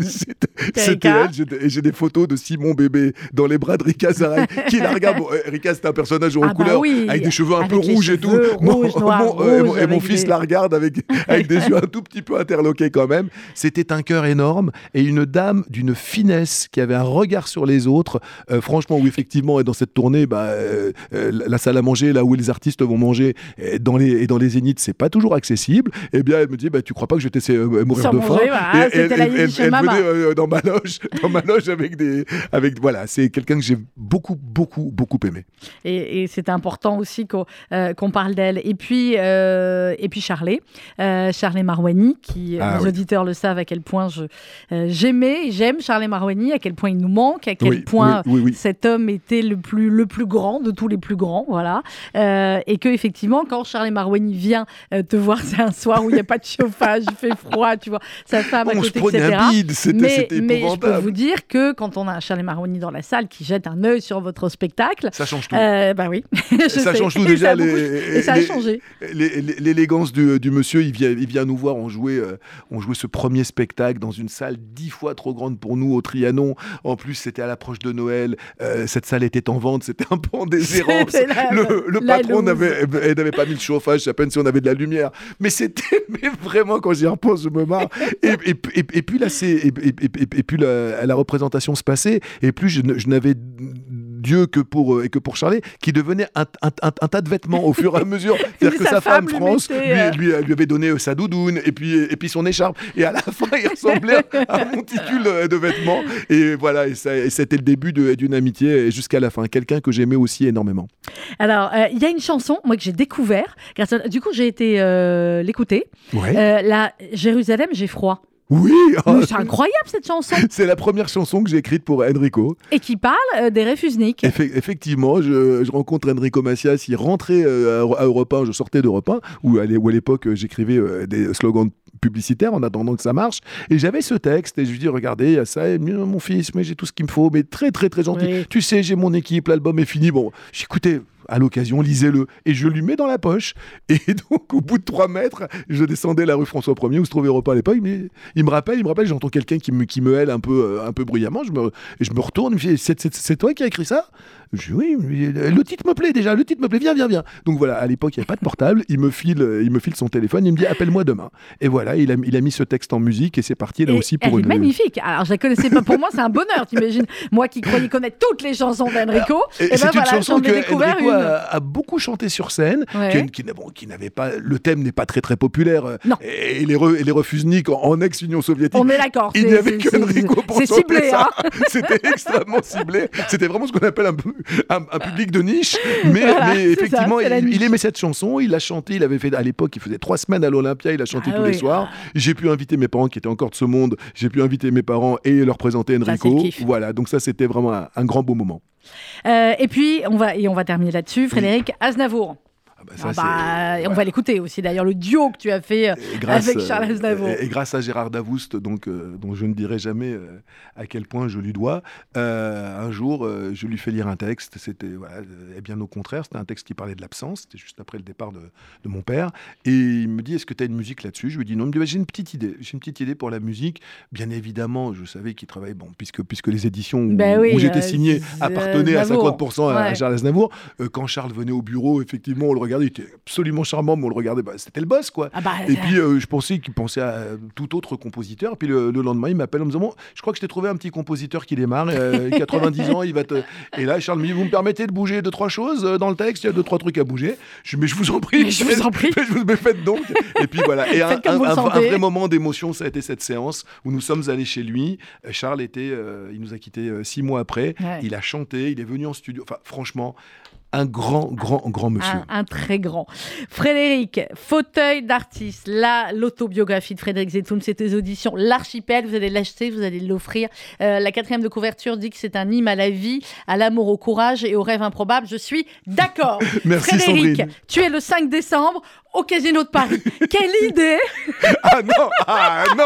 c'était elle. J'ai- Et j'ai des photos de Simon bébé dans les bras de Rika Zaraï qui la regarde. Bon, Rika, c'était un personnage en Ah bah couleur oui, avec des cheveux un avec peu rouges et tout. cheveux Mon, rouges, noirs, mon- mon, et mon- et fils des- la regarde avec, avec des yeux un tout petit peu interloqués quand même. C'était un cœur énorme et une dame d'une finesse qui avait un regard sur les autres. Euh, franchement, où effectivement, et dans cette tournée, bah, euh, euh, la salle à manger, là où les artistes vont manger, et dans les, et dans les zéniths, c'est pas toujours accessible. Eh bien, elle me dit, bah, tu crois pas que je vais te laisser euh, mourir Sans de faim voilà, Et elle venait euh, dans ma loge, dans ma loge avec des, avec voilà, c'est quelqu'un que j'ai beaucoup, beaucoup, beaucoup aimé. Et, et c'est important aussi qu'on euh, qu'on parle d'elle. Et puis, euh, et puis Charlet, euh, Charlet Marouani, qui, Ah les oui. auditeurs le savent à quel point je, euh, j'aimais, j'aime Charlet Marouani, à quel point il nous manque, à quel Oui, point oui, cet homme était le plus, le plus grand de tous les plus grands, voilà. Euh, et que effectivement, quand Charlet Marouani vient euh, te voir, c'est un soir où il n'y a pas de chauffage, il fait froid, tu vois, sa femme à On se côté, etc. un bide, c'était mais, mais je peux vous dire que quand on a un Charlet Marouani dans la salle qui jette un œil sur votre spectacle, Ça change tout. euh, bah oui, ça sais. change tout Et déjà. ça les- et ça a les- changé. L'élégance du, du monsieur, il vient, il vient nous voir. On jouait, euh, on jouait ce premier spectacle dans une salle dix fois trop grande pour nous au Trianon. En plus, c'était à l'approche de Noël. Euh, cette salle était en vente. C'était un peu en déshérence. La- Le, le la patron n'avait elle n'avait pas mis le chauffage. À peine si on avait de la lumière. Mais c'était, mais vraiment, quand j'y repense, je me marre. Et, et- et- et puis là, c'est, et, puis la, la représentation se passait. Et plus je n'avais Dieu que pour euh, et que pour Charlet, qui devenait un, un- un- un tas de vêtements au fur et à mesure. C'est-à-dire que Sa femme, femme lui France mettait, lui, euh, lui, lui avait donné euh, sa doudoune et puis et puis son écharpe. Et à la fin, il ressemblait à un monticule euh, de vêtements. Et voilà, et, c'était le début de- d'une amitié jusqu'à la fin. Quelqu'un que j'aimais aussi énormément. Alors, euh, il y a une chanson, moi, que j'ai découvert. grâce à- Du coup, j'ai été euh, l'écouter. Ouais. Euh, la Jérusalem, j'ai froid. Oui. oh, Mais C'est incroyable, cette chanson. C'est la première chanson que j'ai écrite pour Enrico. Et qui parle euh, des réfusniks. Effe- effectivement, je, je rencontre Enrico Macias, il rentrait euh, à, à Europe 1, je sortais d'Europe 1, où à l'époque j'écrivais euh, des slogans publicitaires en attendant que ça marche, et j'avais ce texte, et je lui dis, regardez, il y a ça, mon fils, mais j'ai tout ce qu'il me faut, mais très très très gentil, Oui. tu sais, j'ai mon équipe, l'album est fini, bon, j'écoutais à l'occasion, lisez-le, et je lui mets dans la poche, et donc au bout de trois mètres, je descendais la rue François 1er, où se trouvait Europa à l'époque, il, me- il me rappelle, il me rappelle, j'entends quelqu'un qui me, qui me hèle un peu, euh, un peu bruyamment, je me, je me retourne, il me dit, c'est, toi qui as écrit ça? Je dis, oui, mais le titre me plaît déjà, le titre me plaît, viens, viens, viens. Donc voilà, à l'époque, il n'y avait pas de portable, il me, file, euh, il me file son téléphone, il me dit, appelle-moi demain. Et voilà, il a, il a mis ce texte en musique et c'est parti là Et aussi elle pour est une... magnifique. Alors, je la connaissais pas. Pour moi, c'est un bonheur, t'imagines. Moi qui croyais connaître toutes les chansons d'Enrico. Et Et, ben c'est une voilà, chanson j'en que Enrico une. a, a beaucoup chanté sur scène, Ouais. qui, qui n'a- bon, qui n'avait pas... Le thème n'est pas très très populaire. Non. Et, les, re- et les en, en ex-Union soviétique, On est d'accord. Il n'y avait c'est- que Enrico c'est- pour ciblé, ça. hein. C'était extrêmement ciblé. C'était vraiment ce qu'on appelle un, peu- un, un public de niche. Mais, Voilà, mais c'est ça, effectivement, il, aimait cette chanson. Il l'a chantée. Il avait fait à l'époque, il faisait trois semaines à l'Olympia. Il a chanté Ah tous oui. les soirs. J'ai pu inviter mes parents qui étaient encore de ce monde. J'ai pu inviter mes parents et leur présenter Enrico. kiff. Voilà. Donc ça, c'était vraiment un, un grand beau moment. Euh, et puis, on va, et on va terminer là-dessus. Frédéric Aznavour. Ah bah, ça, Ah bah, et on va l'écouter aussi. D'ailleurs, le duo que tu as fait euh, grâce, avec Charles euh, Aznavour. Et, et grâce à Gérard Davoust, donc, euh, dont je ne dirai jamais euh, à quel point je lui dois, euh, un jour, je lui fais lire un texte. C'était, voilà, et bien au contraire, c'était un texte qui parlait de l'absence. C'était juste après le départ de, de mon père. Et il me dit Est-ce que tu as une musique là-dessus? Je lui dis Non. Il me dit Bah, J'ai une petite idée. J'ai une petite idée pour la musique. Bien évidemment, je savais qu'il travaillait, bon, puisque, puisque les éditions où, oui, où j'étais signé appartenaient à Aznavour. 50% à. Charles Aznavour. Quand Charles venait au bureau, effectivement, on le regardait. Il était absolument charmant, mais on le regardait. bah, c'était le boss, quoi. Ah bah, Et puis euh, je pensais qu'il pensait à euh, tout autre compositeur. Puis le, le lendemain, il m'appelle en me disant bon, je crois que je t'ai trouvé un petit compositeur qui démarre, euh, 90 ans, il va te. Et là, Charles me dit vous me permettez de bouger deux trois choses euh, dans le texte, il y a deux trois trucs à bouger. Je dis, mais je vous en prie, Mais je vous en prie. mais je vous mais faites donc. Et puis voilà. Et un, vrai moment d'émotion, ça a été cette séance où nous sommes allés chez lui. Euh, Charles était, euh, il nous a quittés euh, six mois après. Ouais. Il a chanté, il est venu en studio. Enfin, franchement, un grand, grand, grand monsieur. Un, un très grand. Frédéric, fauteuil d'artiste, là, l'autobiographie de Frédéric Zetoun, c'est tes auditions, l'archipel, vous allez l'acheter, vous allez l'offrir. Euh, la quatrième de couverture dit que c'est un hymne à la vie, à l'amour, au courage et au rêve improbable. Je suis d'accord. Merci, Frédéric, Sandrine. tu es le 5 décembre au Casino de Paris. Quelle idée Ah non, ah non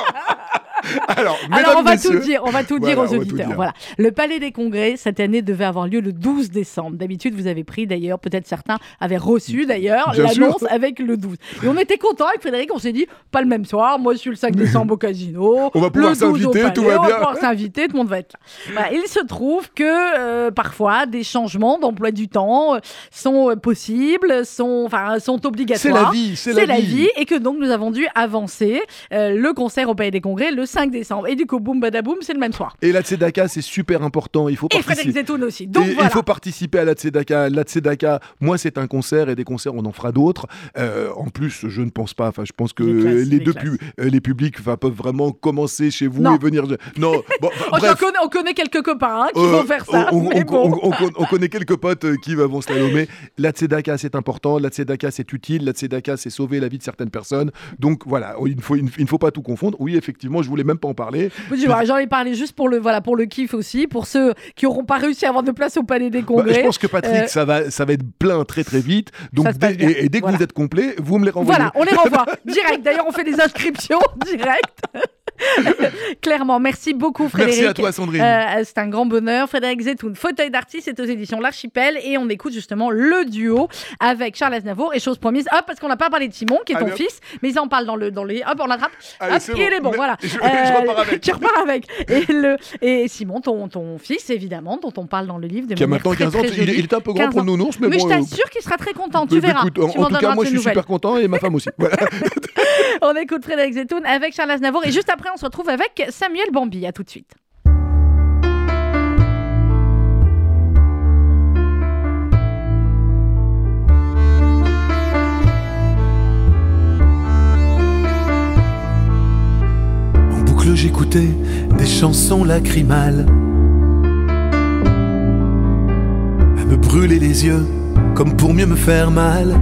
Alors, on va messieurs, tout dire, on va tout dire aux on auditeurs. dire. Voilà. Le Palais des Congrès cette année devait avoir lieu le 12 décembre. D'habitude, vous avez pris d'ailleurs, peut-être certains avaient reçu d'ailleurs l'annonce avec le 12. Et on était content avec Frédéric, on s'est dit pas le même soir, moi je suis le 5 décembre au casino, On va pouvoir le 12 au s'inviter, tout va on bien. va pouvoir s'inviter, tout le monde va être là. Voilà, il se trouve que euh, parfois des changements d'emploi du temps euh, sont euh, possibles, sont enfin sont obligatoires. C'est la vie, c'est la, vie. et que donc nous avons dû avancer euh, le concert au Palais des Congrès le 5 décembre. Et du coup, boum badaboum, c'est le même soir. Et la Tzedaka, c'est super important. Il faut Et Frédéric participer. Zetoun aussi. Donc Et voilà. Il faut participer à la Tzedaka. La Tzedaka, moi, c'est un concert et des concerts, on en fera d'autres. Euh, en plus, je ne pense pas. Enfin, je pense que Les classes, les, les deux pu- euh, les publics peuvent vraiment commencer chez vous Non. et venir. Non, bon, bref. on connaît quelques copains hein, qui Euh, vont faire ça. On, on- mais on- bon. on- on- on connaît quelques potes qui vont slalomer. La tzedaka, c'est important. La tzedaka, c'est utile. La tzedaka, c'est sauver la vie de certaines personnes. Donc voilà, il ne faut, il ne- faut pas tout confondre. Oui, effectivement, je voulais même pas en parler. Oui, voilà, J'en ai parlé juste pour le, voilà, pour le kiff aussi, pour ceux qui n'auront pas réussi à avoir de place au Palais des Bah, Congrès. je pense que Patrick, Euh, ça, va, ça va être plein très très vite. Donc, dès- et, et dès que Voilà. vous êtes complet, vous me les renvoyez. Voilà, on les renvoie direct. D'ailleurs, on fait des inscriptions direct. Clairement, merci beaucoup Frédéric. Merci à toi, Sandrine. Euh, c'est un grand bonheur. Frédéric Zetoun, fauteuil d'artiste, c'est aux éditions L'Archipel. Et on écoute justement le duo avec Charles Aznavour et chose promise. Hop, parce qu'on n'a pas parlé de Simon, qui est ton hop. fils, mais ils en parlent dans le, dans les. Hop, on l'attrape. Allez, Hop, c'est et bon. il est bon, Mais- voilà. Euh, je- je repars avec. Tu repars avec. Et, le, et Simon, ton, ton fils, évidemment, dont on parle dans le livre de Qui a maintenant très, 15 ans. très Il, il est un peu grand 15 pour nounours, mais, Mais bon. je euh, t'assure qu'il sera très content, tu verras. écoute, en, Tu tout cas, moi, je suis super content et ma femme aussi. Voilà. On écoute Frédéric Zetoun avec Charles Aznavour et juste après on se retrouve avec Samuel Bambi. À tout de suite. En boucle j'écoutais des chansons lacrymales À me brûler les yeux comme pour mieux me faire mal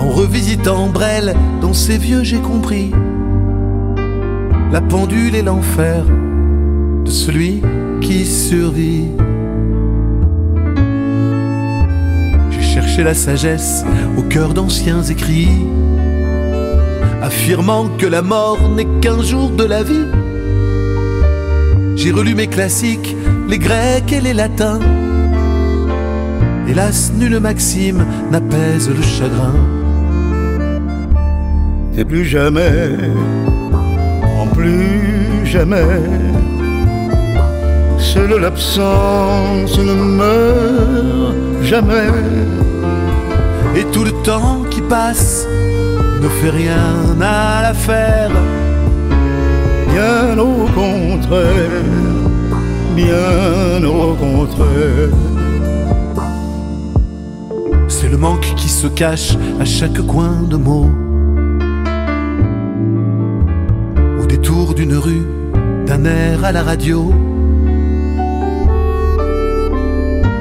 En revisitant Brel dans ses vieux j'ai compris La pendule et l'enfer de celui qui survit J'ai cherché la sagesse au cœur d'anciens écrits affirmant que la mort n'est qu'un jour de la vie. J'ai relu mes classiques, les grecs et les latins. Hélas, nulle maxime n'apaise le chagrin. Et plus jamais, en plus jamais, seule l'absence ne meurt jamais. Et tout le temps qui passe ne fait rien à l'affaire. Bien au contraire, bien au contraire. C'est le manque qui se cache à chaque coin de mots. Détour d'une rue, d'un air à la radio.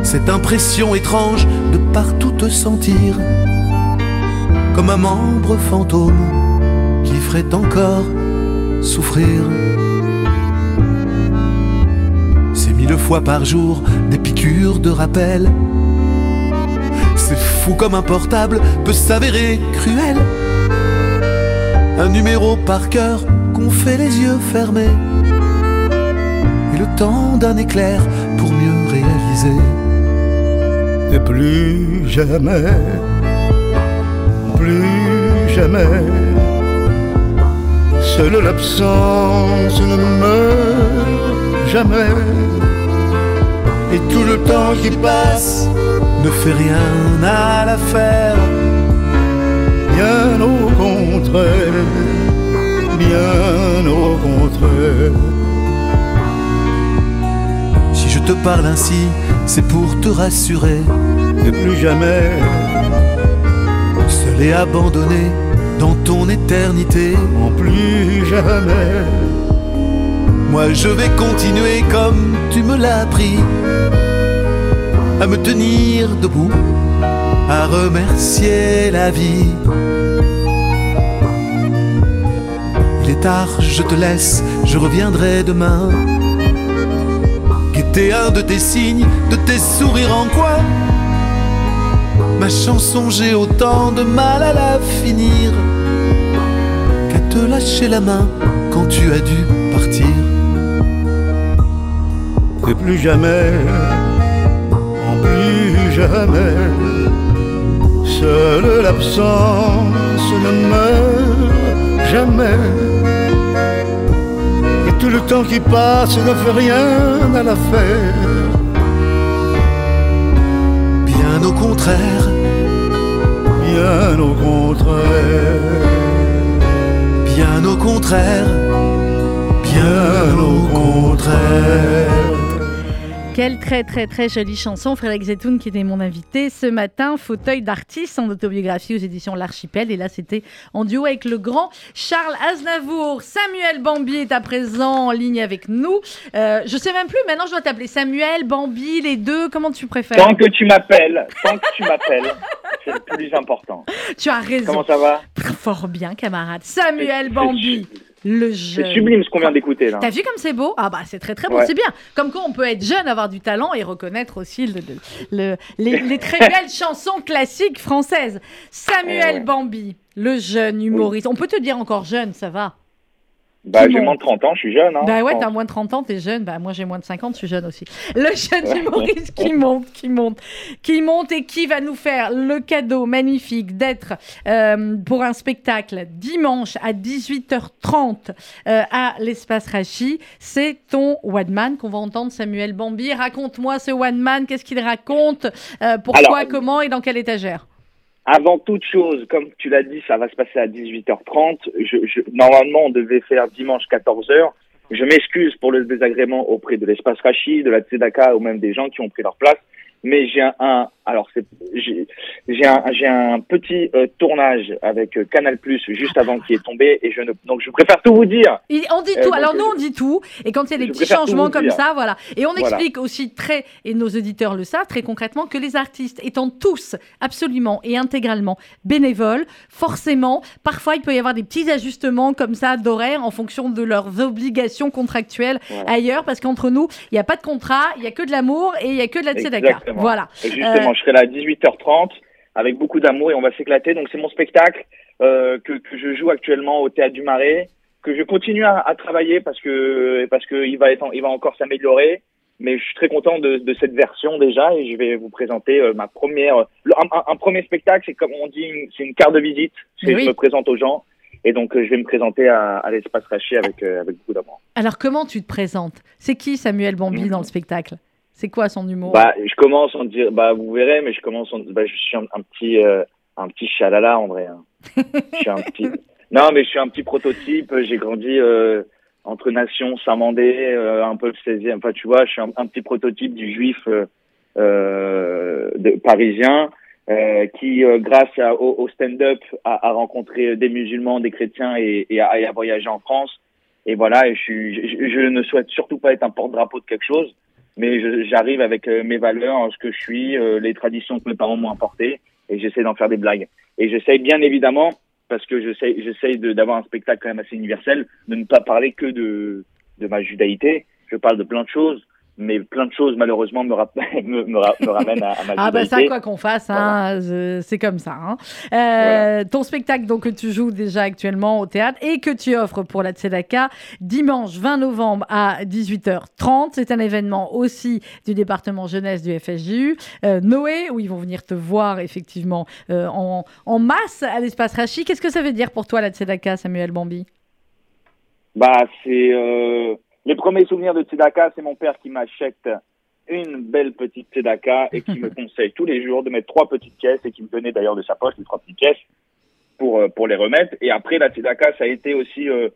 Cette impression étrange de partout te sentir comme un membre fantôme qui ferait encore souffrir. C'est mille fois par jour des piqûres de rappel. C'est fou comme un portable peut s'avérer cruel. Un numéro par cœur qu'on fait les yeux fermés. Et le temps d'un éclair pour mieux réaliser. Et plus jamais, plus jamais, seule l'absence ne meurt jamais. Et tout le temps qui passe ne fait rien à l'affaire. Bien au contraire, Si je te parle ainsi, c'est pour te rassurer. Et plus jamais, Seul et abandonné dans ton éternité. en plus jamais, Moi je vais continuer comme tu me l'as appris À me tenir debout À remercier la vie Il est tard, je te laisse, je reviendrai demain Guetter un de tes signes, de tes sourires en coin Ma chanson, j'ai autant de mal à la finir Qu'à te lâcher la main quand tu as dû partir. Et plus jamais, en plus jamais, seule l'absence ne meurt jamais. Tout le temps qui passe ne fait rien à l'affaire. Bien au contraire, Bien au contraire, bien au contraire, bien au contraire. Quelle très très très jolie chanson, Frédéric Zetoun qui était mon invité ce matin, fauteuil d'artiste en autobiographie aux éditions L'Archipel. Et là, c'était en duo avec le grand Charles Aznavour. Samuel Bambi est à présent en ligne avec nous. Euh, je sais même plus, maintenant je dois t'appeler Samuel, Bambi, les deux, comment tu préfères? Tant que tu m'appelles, tant que tu m'appelles, c'est le plus important. Tu as raison. Comment ça va? Fort bien, camarade. Samuel Bambi, le C'est jeune. sublime ce qu'on vient d'écouter là. T'as vu comme c'est beau? Ah bah c'est très très beau, Ouais. c'est bien. Comme quoi on peut être jeune, avoir du talent et reconnaître aussi le, le- le- les, les très belles chansons classiques françaises. Samuel Eh ouais. Bambi, le jeune humoriste. On peut te dire encore jeune, ça va Bah, j'ai moins de 30 ans, je suis jeune. Hein, Bah ouais, t'as moins de 30 ans, t'es jeune. Bah moi j'ai moins de 50, je suis jeune aussi. Le jeune humoriste qui monte, qui monte, qui monte et qui va nous faire le cadeau magnifique d'être euh, pour un spectacle dimanche à 18h30 euh, à l'espace Rachi. C'est ton one man qu'on va entendre, Samuel Bambi. Raconte-moi ce one man, qu'est-ce qu'il raconte, euh, pourquoi, Alors, comment et dans quelle étagère? Avant toute chose, comme tu l'as dit, ça va se passer à 18h30. Je, je- normalement, on devait faire dimanche 14h. Je m'excuse pour le désagrément auprès de l'espace Rachi, de la Tzedaka ou même des gens qui ont pris leur place. Mais j'ai un, un- alors j'ai, un, un petit euh, tournage avec euh, Canal Plus juste avant qu'il est tombé et je ne, donc je préfère tout vous dire. Il- on dit Euh, tout. Alors nous, on dit tout. Et quand il y a des petits changements comme ça, voilà. Et on Voilà. explique aussi très, et nos auditeurs le savent très concrètement, que les artistes étant tous absolument et intégralement bénévoles, forcément, parfois il peut y avoir des petits ajustements comme ça d'horaire en fonction de leurs obligations contractuelles Voilà. ailleurs, parce qu'entre nous, il n'y a pas de contrat, il y a que de l'amour et il y a que de la tzedaka. Voilà. Justement, je serai là à 18h30 avec beaucoup d'amour et on va s'éclater. Donc c'est mon spectacle euh, que, que je joue actuellement au Théâtre du Marais, que je continue à, à travailler parce que parce que il va être il va encore s'améliorer. Mais je suis très content de, de cette version déjà et je vais vous présenter euh, ma première le- un, premier spectacle. C'est comme on dit, c'est une carte de visite. C'est Mais oui. je me présente aux gens et donc euh, je vais me présenter à, à l'espace Raché avec euh, avec beaucoup d'amour. Alors comment tu te présentes? C'est qui Samuel Bambi dans le spectacle? C'est quoi son humour? Bah, je commence en dire, bah, vous verrez, mais je commence en, bah, je suis un, un petit, euh, un petit chalala, en vrai. hein. je suis un petit, non, mais je suis un petit prototype. J'ai grandi euh, entre nations, Saint-Mandé, euh, un peu le 16e. Enfin, tu vois, je suis un, un petit prototype du juif de, parisien. euh, qui, euh, grâce à- au, au stand-up, a, a rencontré des musulmans, des chrétiens et, et a, et a voyagé en France. Et voilà, et je, suis, je, je ne souhaite surtout pas être un porte-drapeau de quelque chose, mais j'arrive avec euh, mes valeurs, ce que je suis, euh, les traditions que mes parents m'ont apportées, et j'essaie d'en faire des blagues. Et j'essaie bien évidemment, parce que j'essaie j'essaie d'avoir un spectacle quand même assez universel, de ne pas parler que de, de ma judaïté. Je parle de plein de choses, mais plein de choses malheureusement me, rap- me, me, ra- me ramènent à, à ma Ah bah ça, quoi qu'on fasse, hein, c'est comme ça. hein. Euh, Ton spectacle donc, que tu joues déjà actuellement au théâtre et que tu offres pour la Tzedaka dimanche 20 novembre à 18h30. C'est un événement aussi du département jeunesse du FSJU. Euh, Noé, où ils vont venir te voir effectivement euh, en, en masse à l'espace Rachi. Qu'est-ce que ça veut dire pour toi la Tzedaka, Samuel Bambi? Bah, c'est les premiers souvenirs de Tzedaka, c'est mon père qui m'achète une belle petite Tzedaka et qui me conseille tous les jours de mettre trois petites pièces et qui me donnait d'ailleurs de sa poche les trois petites pièces pour euh, pour les remettre. Et après la Tzedaka, ça a été aussi euh,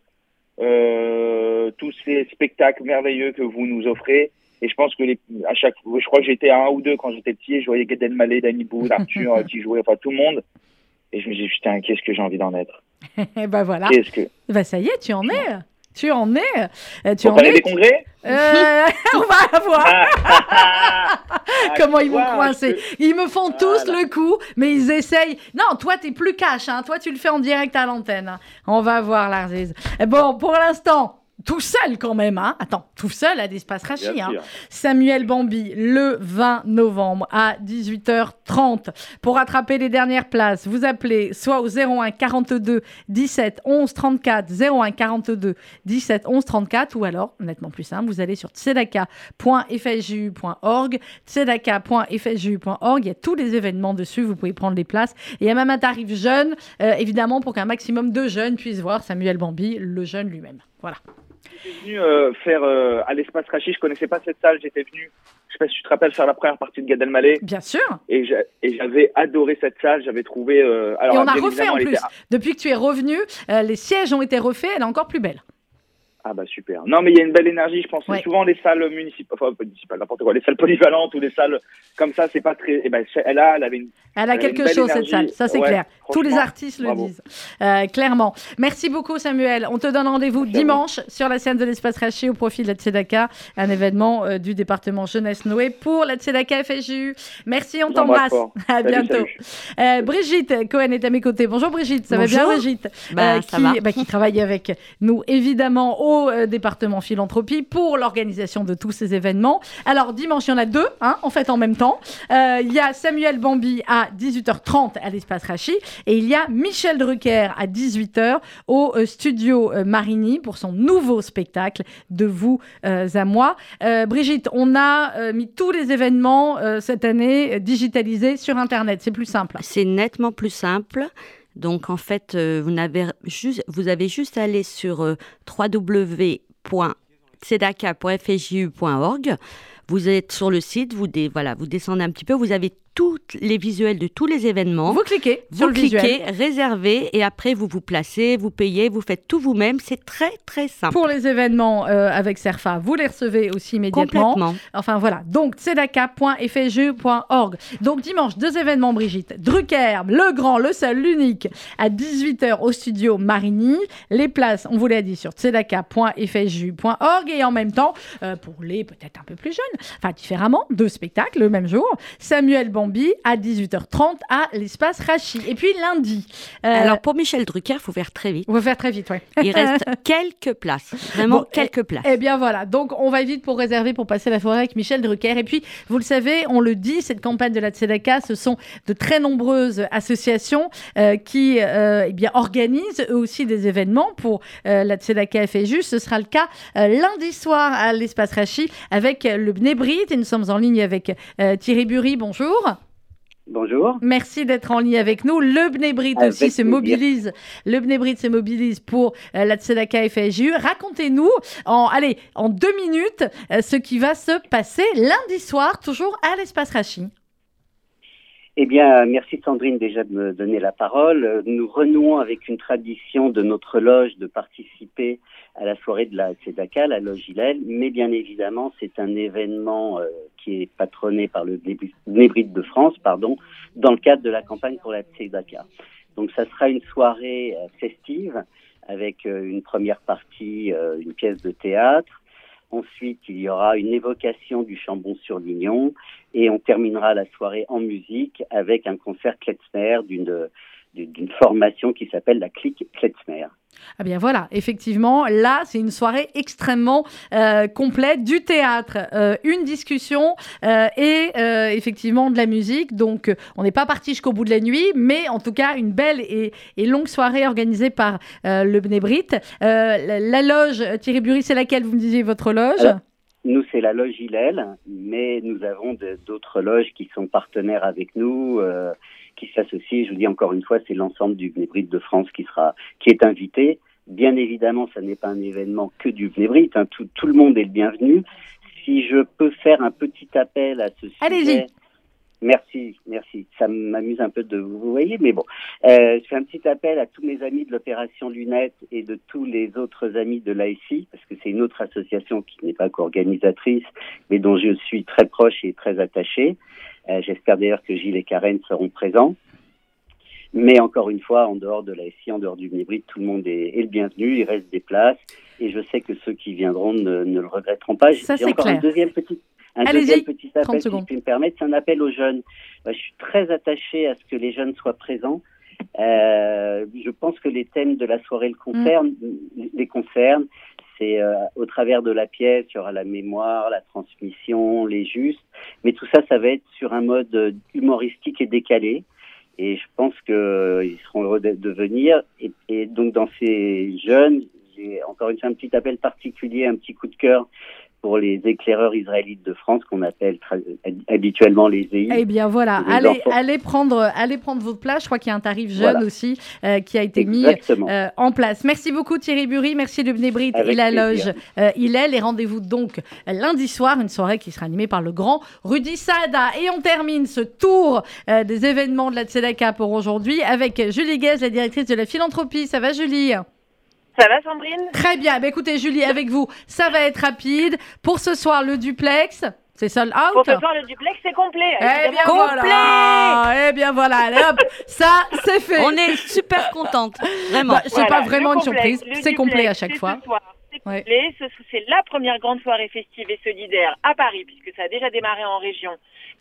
euh, tous ces spectacles merveilleux que vous nous offrez. Et je pense que les, à chaque, je crois que j'étais à un ou deux quand j'étais petit. Je voyais Gad Elmaleh, Danny Boone, Arthur qui jouait, enfin tout le monde. Et je me dis putain, qu'est-ce que j'ai envie d'en être? Eh ben voilà. Qu'est-ce que Bah ça y est, tu en es. Tu en es. Euh, tu Vous en es. des congrès Euh, on va voir. Ah, Comment tu ils vont coincer. Ils me font tous le coup, mais ils essayent. Non, toi, t'es plus cash. Hein. Toi, tu le fais en direct à l'antenne. On va voir, Larziz. Bon, pour l'instant. Tout seul quand même, hein. Attends, tout seul à l'espace Rachi, hein. Samuel Bambi, le 20 novembre à 18h30. Pour attraper les dernières places, vous appelez soit au 01 42 17 11 34, 01 42 17 11 34, ou alors, nettement plus simple, vous allez sur tzedaka.fsju.org, tzedaka.fsju.org, il y a tous les événements dessus, vous pouvez prendre les places. Et il y a même un tarif jeune, euh, évidemment, pour qu'un maximum de jeunes puissent voir Samuel Bambi, le jeune lui-même. Voilà. J'étais venu euh, faire euh, à l'espace Rachi, je connaissais pas cette salle, j'étais venu, je sais pas si tu te rappelles, faire la première partie de Gad Elmaleh. Bien sûr. Et j'a- et j'avais adoré cette salle, j'avais trouvé. euh, alors, Et on a refait en plus. était- Depuis que tu es revenu, euh, les sièges ont été refaits, elle est encore plus belle. Ah bah super. Non mais il y a une belle énergie, je pense. Ouais. Souvent les salles municipales, enfin municipales, n'importe quoi, les salles polyvalentes ou les salles comme ça, c'est pas très. Eh ben elle a, elle avait une. Elle a Elle quelque une belle chose, cette salle, ça c'est Ouais, clair. Tous les artistes le bravo. disent, Euh, clairement. Merci beaucoup Samuel. On te donne rendez-vous dimanche sur la scène de l'espace Raché au profit de la Tzedaka, un événement euh, du département Jeunesse Noé pour la Tzedaka FSJU. Merci, on t'embrasse. À Salut, bientôt. Euh, Brigitte Cohen est à mes côtés. Bonjour Brigitte, ça va bien Bonjour. Brigitte? Bah, Euh, ça qui, va. bah, qui travaille avec nous évidemment au euh, département philanthropie pour l'organisation de tous ces événements. Alors dimanche, il y en a deux, hein, en fait en même temps. Euh, Il y a Samuel Bambi à 18h30 à l'espace Rachi et il y a Michel Drucker à 18h au euh, studio Marigny pour son nouveau spectacle de vous à moi. Brigitte, on a mis tous les événements cette année digitalisés sur Internet. C'est plus simple. C'est nettement plus simple. Donc en fait, euh, vous, avez juste à aller sur euh, www.tzedaka.fju.org. Vous êtes sur le site, vous, dé- vous descendez un petit peu, vous avez tous les visuels de tous les événements. Vous cliquez sur Vous visuel. cliquez, réservez, et après vous vous placez, vous payez, vous faites tout vous-même. C'est très très simple. Pour les événements euh, avec Serfa, vous les recevez aussi immédiatement. Complètement. Enfin voilà, donc tzedaka.fju.org. Donc dimanche, deux événements, Brigitte. Drucker, le grand, le seul, l'unique, à 18h au studio Marigny. Les places, on vous l'a dit, sur tzedaka.fju.org. Et en même temps, euh, pour les peut-être un peu plus jeunes, enfin différemment, deux spectacles le même jour. Samuel Bambi à 18h30 à l'espace Rachi. Et puis lundi. euh, Alors pour Michel Drucker, il faut faire très vite. on va faire très vite, ouais. Il reste quelques places, vraiment Bon, quelques places. Eh bien voilà, donc on va vite pour réserver pour passer la soirée avec Michel Drucker. Et puis, vous le savez, on le dit, cette campagne de la Tzedaka, ce sont de très nombreuses associations euh, qui euh, eh bien, organisent eux aussi des événements pour euh, la Tzedaka FSU. Ce sera le cas lundi soir à l'espace Rachi avec le Bnebrit. Et nous sommes en ligne avec Thierry Bury. Bonjour. Bonjour. Merci d'être en ligne avec nous. Le Bnebrit Avec aussi se mobilise. Le Bnebrit se mobilise pour euh, la Tzedaka FSJU. Racontez-nous en, allez, en deux minutes euh, ce qui va se passer lundi soir, toujours à l'espace Rachi. Eh bien, merci Sandrine déjà de me donner la parole. Nous renouons avec une tradition de notre loge de participer à la soirée de la Tzedaka, la loge Hillel, mais bien évidemment, c'est un événement euh, qui est patronné par le Nébrit de France, pardon, dans le cadre de la campagne pour la Tzedaka. Donc, ça sera une soirée euh, festive avec euh, une première partie, euh, une pièce de théâtre. Ensuite, il y aura une évocation du Chambon-sur-Lignon et on terminera la soirée en musique avec un concert Kletzmer d'une d'une formation qui s'appelle la clique Kletzmer. Ah bien voilà, effectivement, là, c'est une soirée extrêmement euh, complète, du théâtre, euh, une discussion euh, et effectivement de la musique. Donc, on n'est pas parti jusqu'au bout de la nuit, mais en tout cas, une belle et, et longue soirée organisée par le Bnebrit. La, la loge, Thierry Bury, c'est laquelle vous me disiez votre loge? Alors, Nous, c'est la loge Hillel, mais nous avons d'autres loges qui sont partenaires avec nous, qui s'associent. Je vous dis encore une fois, c'est l'ensemble du Bnebrit de France qui sera, qui est invité. Bien évidemment, ça n'est pas un événement que du Bnebrit. hein. Tout, tout le monde est le bienvenu. Si je peux faire un petit appel à ce sujet. Allez-y. Merci, merci. Ça m'amuse un peu de vous voyez, mais bon. Euh, je fais un petit appel à tous mes amis de l'opération Lunette et de tous les autres amis de l'ASI, parce que c'est une autre association qui n'est pas qu'organisatrice, mais dont je suis très proche et très attaché. Euh, J'espère d'ailleurs que Gilles et Karen seront présents. Mais encore une fois, en dehors de l'ASI, en dehors du Bnebrit, tout le monde est, est le bienvenu, il reste des places, et je sais que ceux qui viendront ne, ne le regretteront pas. Ça, J'ai c'est encore clair. un deuxième petit, un Allez-y, deuxième petit 30 appel, si je puis me permettre, c'est un appel aux jeunes. Je suis très attaché à ce que les jeunes soient présents. Euh, je pense que les thèmes de la soirée le concernent, les concernent. C'est euh, au travers de la pièce, il y aura la mémoire, la transmission, les justes, mais tout ça, ça va être sur un mode euh, humoristique et décalé. Et je pense qu'ils seront heureux de venir. Et, et donc dans ces jeunes, j'ai encore une fois un petit appel particulier, un petit coup de cœur pour les éclaireurs israélites de France qu'on appelle habituellement les EI. Eh bien voilà, Les allez, prendre, allez prendre votre place. Je crois qu'il y a un tarif jeune Voilà. aussi euh, qui a été Exactement. mis euh, en place. Merci beaucoup Thierry Bury, merci Lubné Brit et la plaisir. loge euh, Hillel. Et rendez-vous donc lundi soir, une soirée qui sera animée par le grand Rudy Saada. Et on termine ce tour euh, des événements de la Tzedaka pour aujourd'hui avec Julie Guez, la directrice de la philanthropie. Ça va Julie? Ça va, Sandrine? Très bien. Ben, écoutez, Julie, avec vous, ça va être rapide. Pour ce soir, le duplex, c'est sold out. Pour ce soir, le duplex, c'est complet. Eh bien évidemment. voilà, eh bien voilà, allez hop, ça c'est fait. On est super contente, vraiment. Bah, c'est Voilà, pas vraiment une complexe, surprise, c'est complet à chaque fois. Ce soir, c'est Ouais. la première grande soirée festive et solidaire à Paris, puisque ça a déjà démarré en région.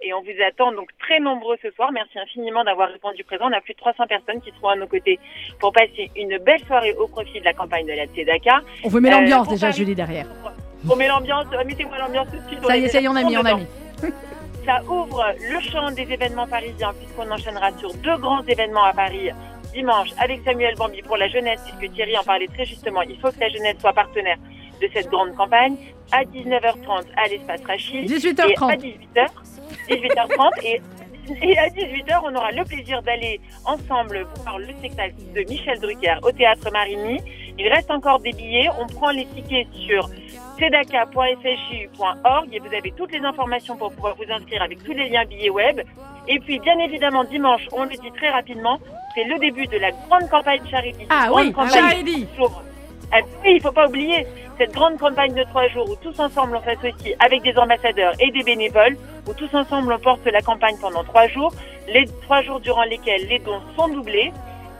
Et on vous attend donc très nombreux ce soir. Merci infiniment d'avoir répondu présent. On a plus de 300 personnes qui seront à nos côtés pour passer une belle soirée au profit de la campagne de la Tzedaka. On vous met Euh, l'ambiance déjà, Paris- Julie, derrière. On met l'ambiance, euh, mettez-moi l'ambiance tout de suite. Ça y est, ça y est, on a mis, on a mis. Ça ouvre le champ des événements parisiens puisqu'on enchaînera sur deux grands événements à Paris dimanche avec Samuel Bambi pour la jeunesse puisque Thierry en parlait très justement. Il faut que la jeunesse soit partenaire de cette grande campagne à 19h30 à l'espace Rachid. 18h30. Et à 18h, 18h30 et, et à 18h, on aura le plaisir d'aller ensemble voir le spectacle de Michel Drucker au théâtre Marigny. Il reste encore des billets. On prend les tickets sur tzedaka.fsju.org et vous avez toutes les informations pour pouvoir vous inscrire avec tous les liens billets web. Et puis, bien évidemment, dimanche, on le dit très rapidement, c'est le début de la grande campagne Charity. Ah Grande oui, campagne Charity. Ah oui, il faut pas oublier cette grande campagne de trois jours où tous ensemble on s'associe avec des ambassadeurs et des bénévoles, où tous ensemble on porte la campagne pendant trois jours, les trois jours durant lesquels les dons sont doublés.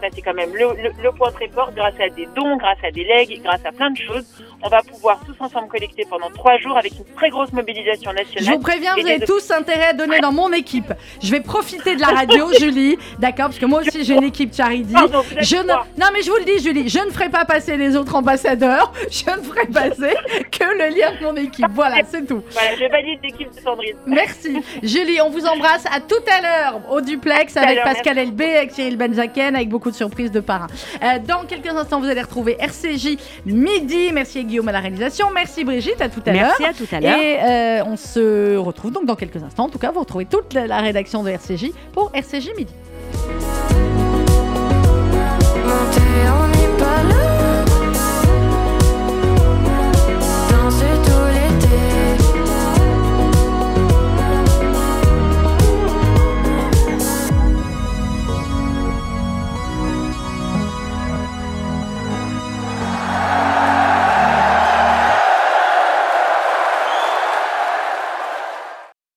Ça, c'est quand même le, le- le point très fort. Grâce à des dons, grâce à des legs, grâce à plein de choses, on va pouvoir tous ensemble collecter pendant trois jours avec une très grosse mobilisation nationale. Je vous préviens, vous avez des- tous intérêt à donner dans mon équipe. Je vais profiter de la radio, Julie, d'accord Parce que moi aussi j'ai une équipe Charity. Pardon, Je ne... Non mais je vous le dis, Julie, je ne ferai pas passer les autres ambassadeurs. Je ne ferai passer que le lien de mon équipe. Voilà, c'est tout. Voilà, je valide l'équipe de Sandrine. Merci. Julie, on vous embrasse à tout à l'heure au duplex avec Pascal Elbé, avec Cyril Benzaken, avec beaucoup de surprises de parrain. Euh, dans quelques instants, vous allez retrouver RCJ midi. Merci à Guillaume à la réalisation. Merci Brigitte, à tout à l'heure. Merci, à tout à l'heure. Et euh, on se retrouve donc dans quelques instants. En tout cas, vous retrouvez toute la la rédaction de RCJ pour RCJ midi.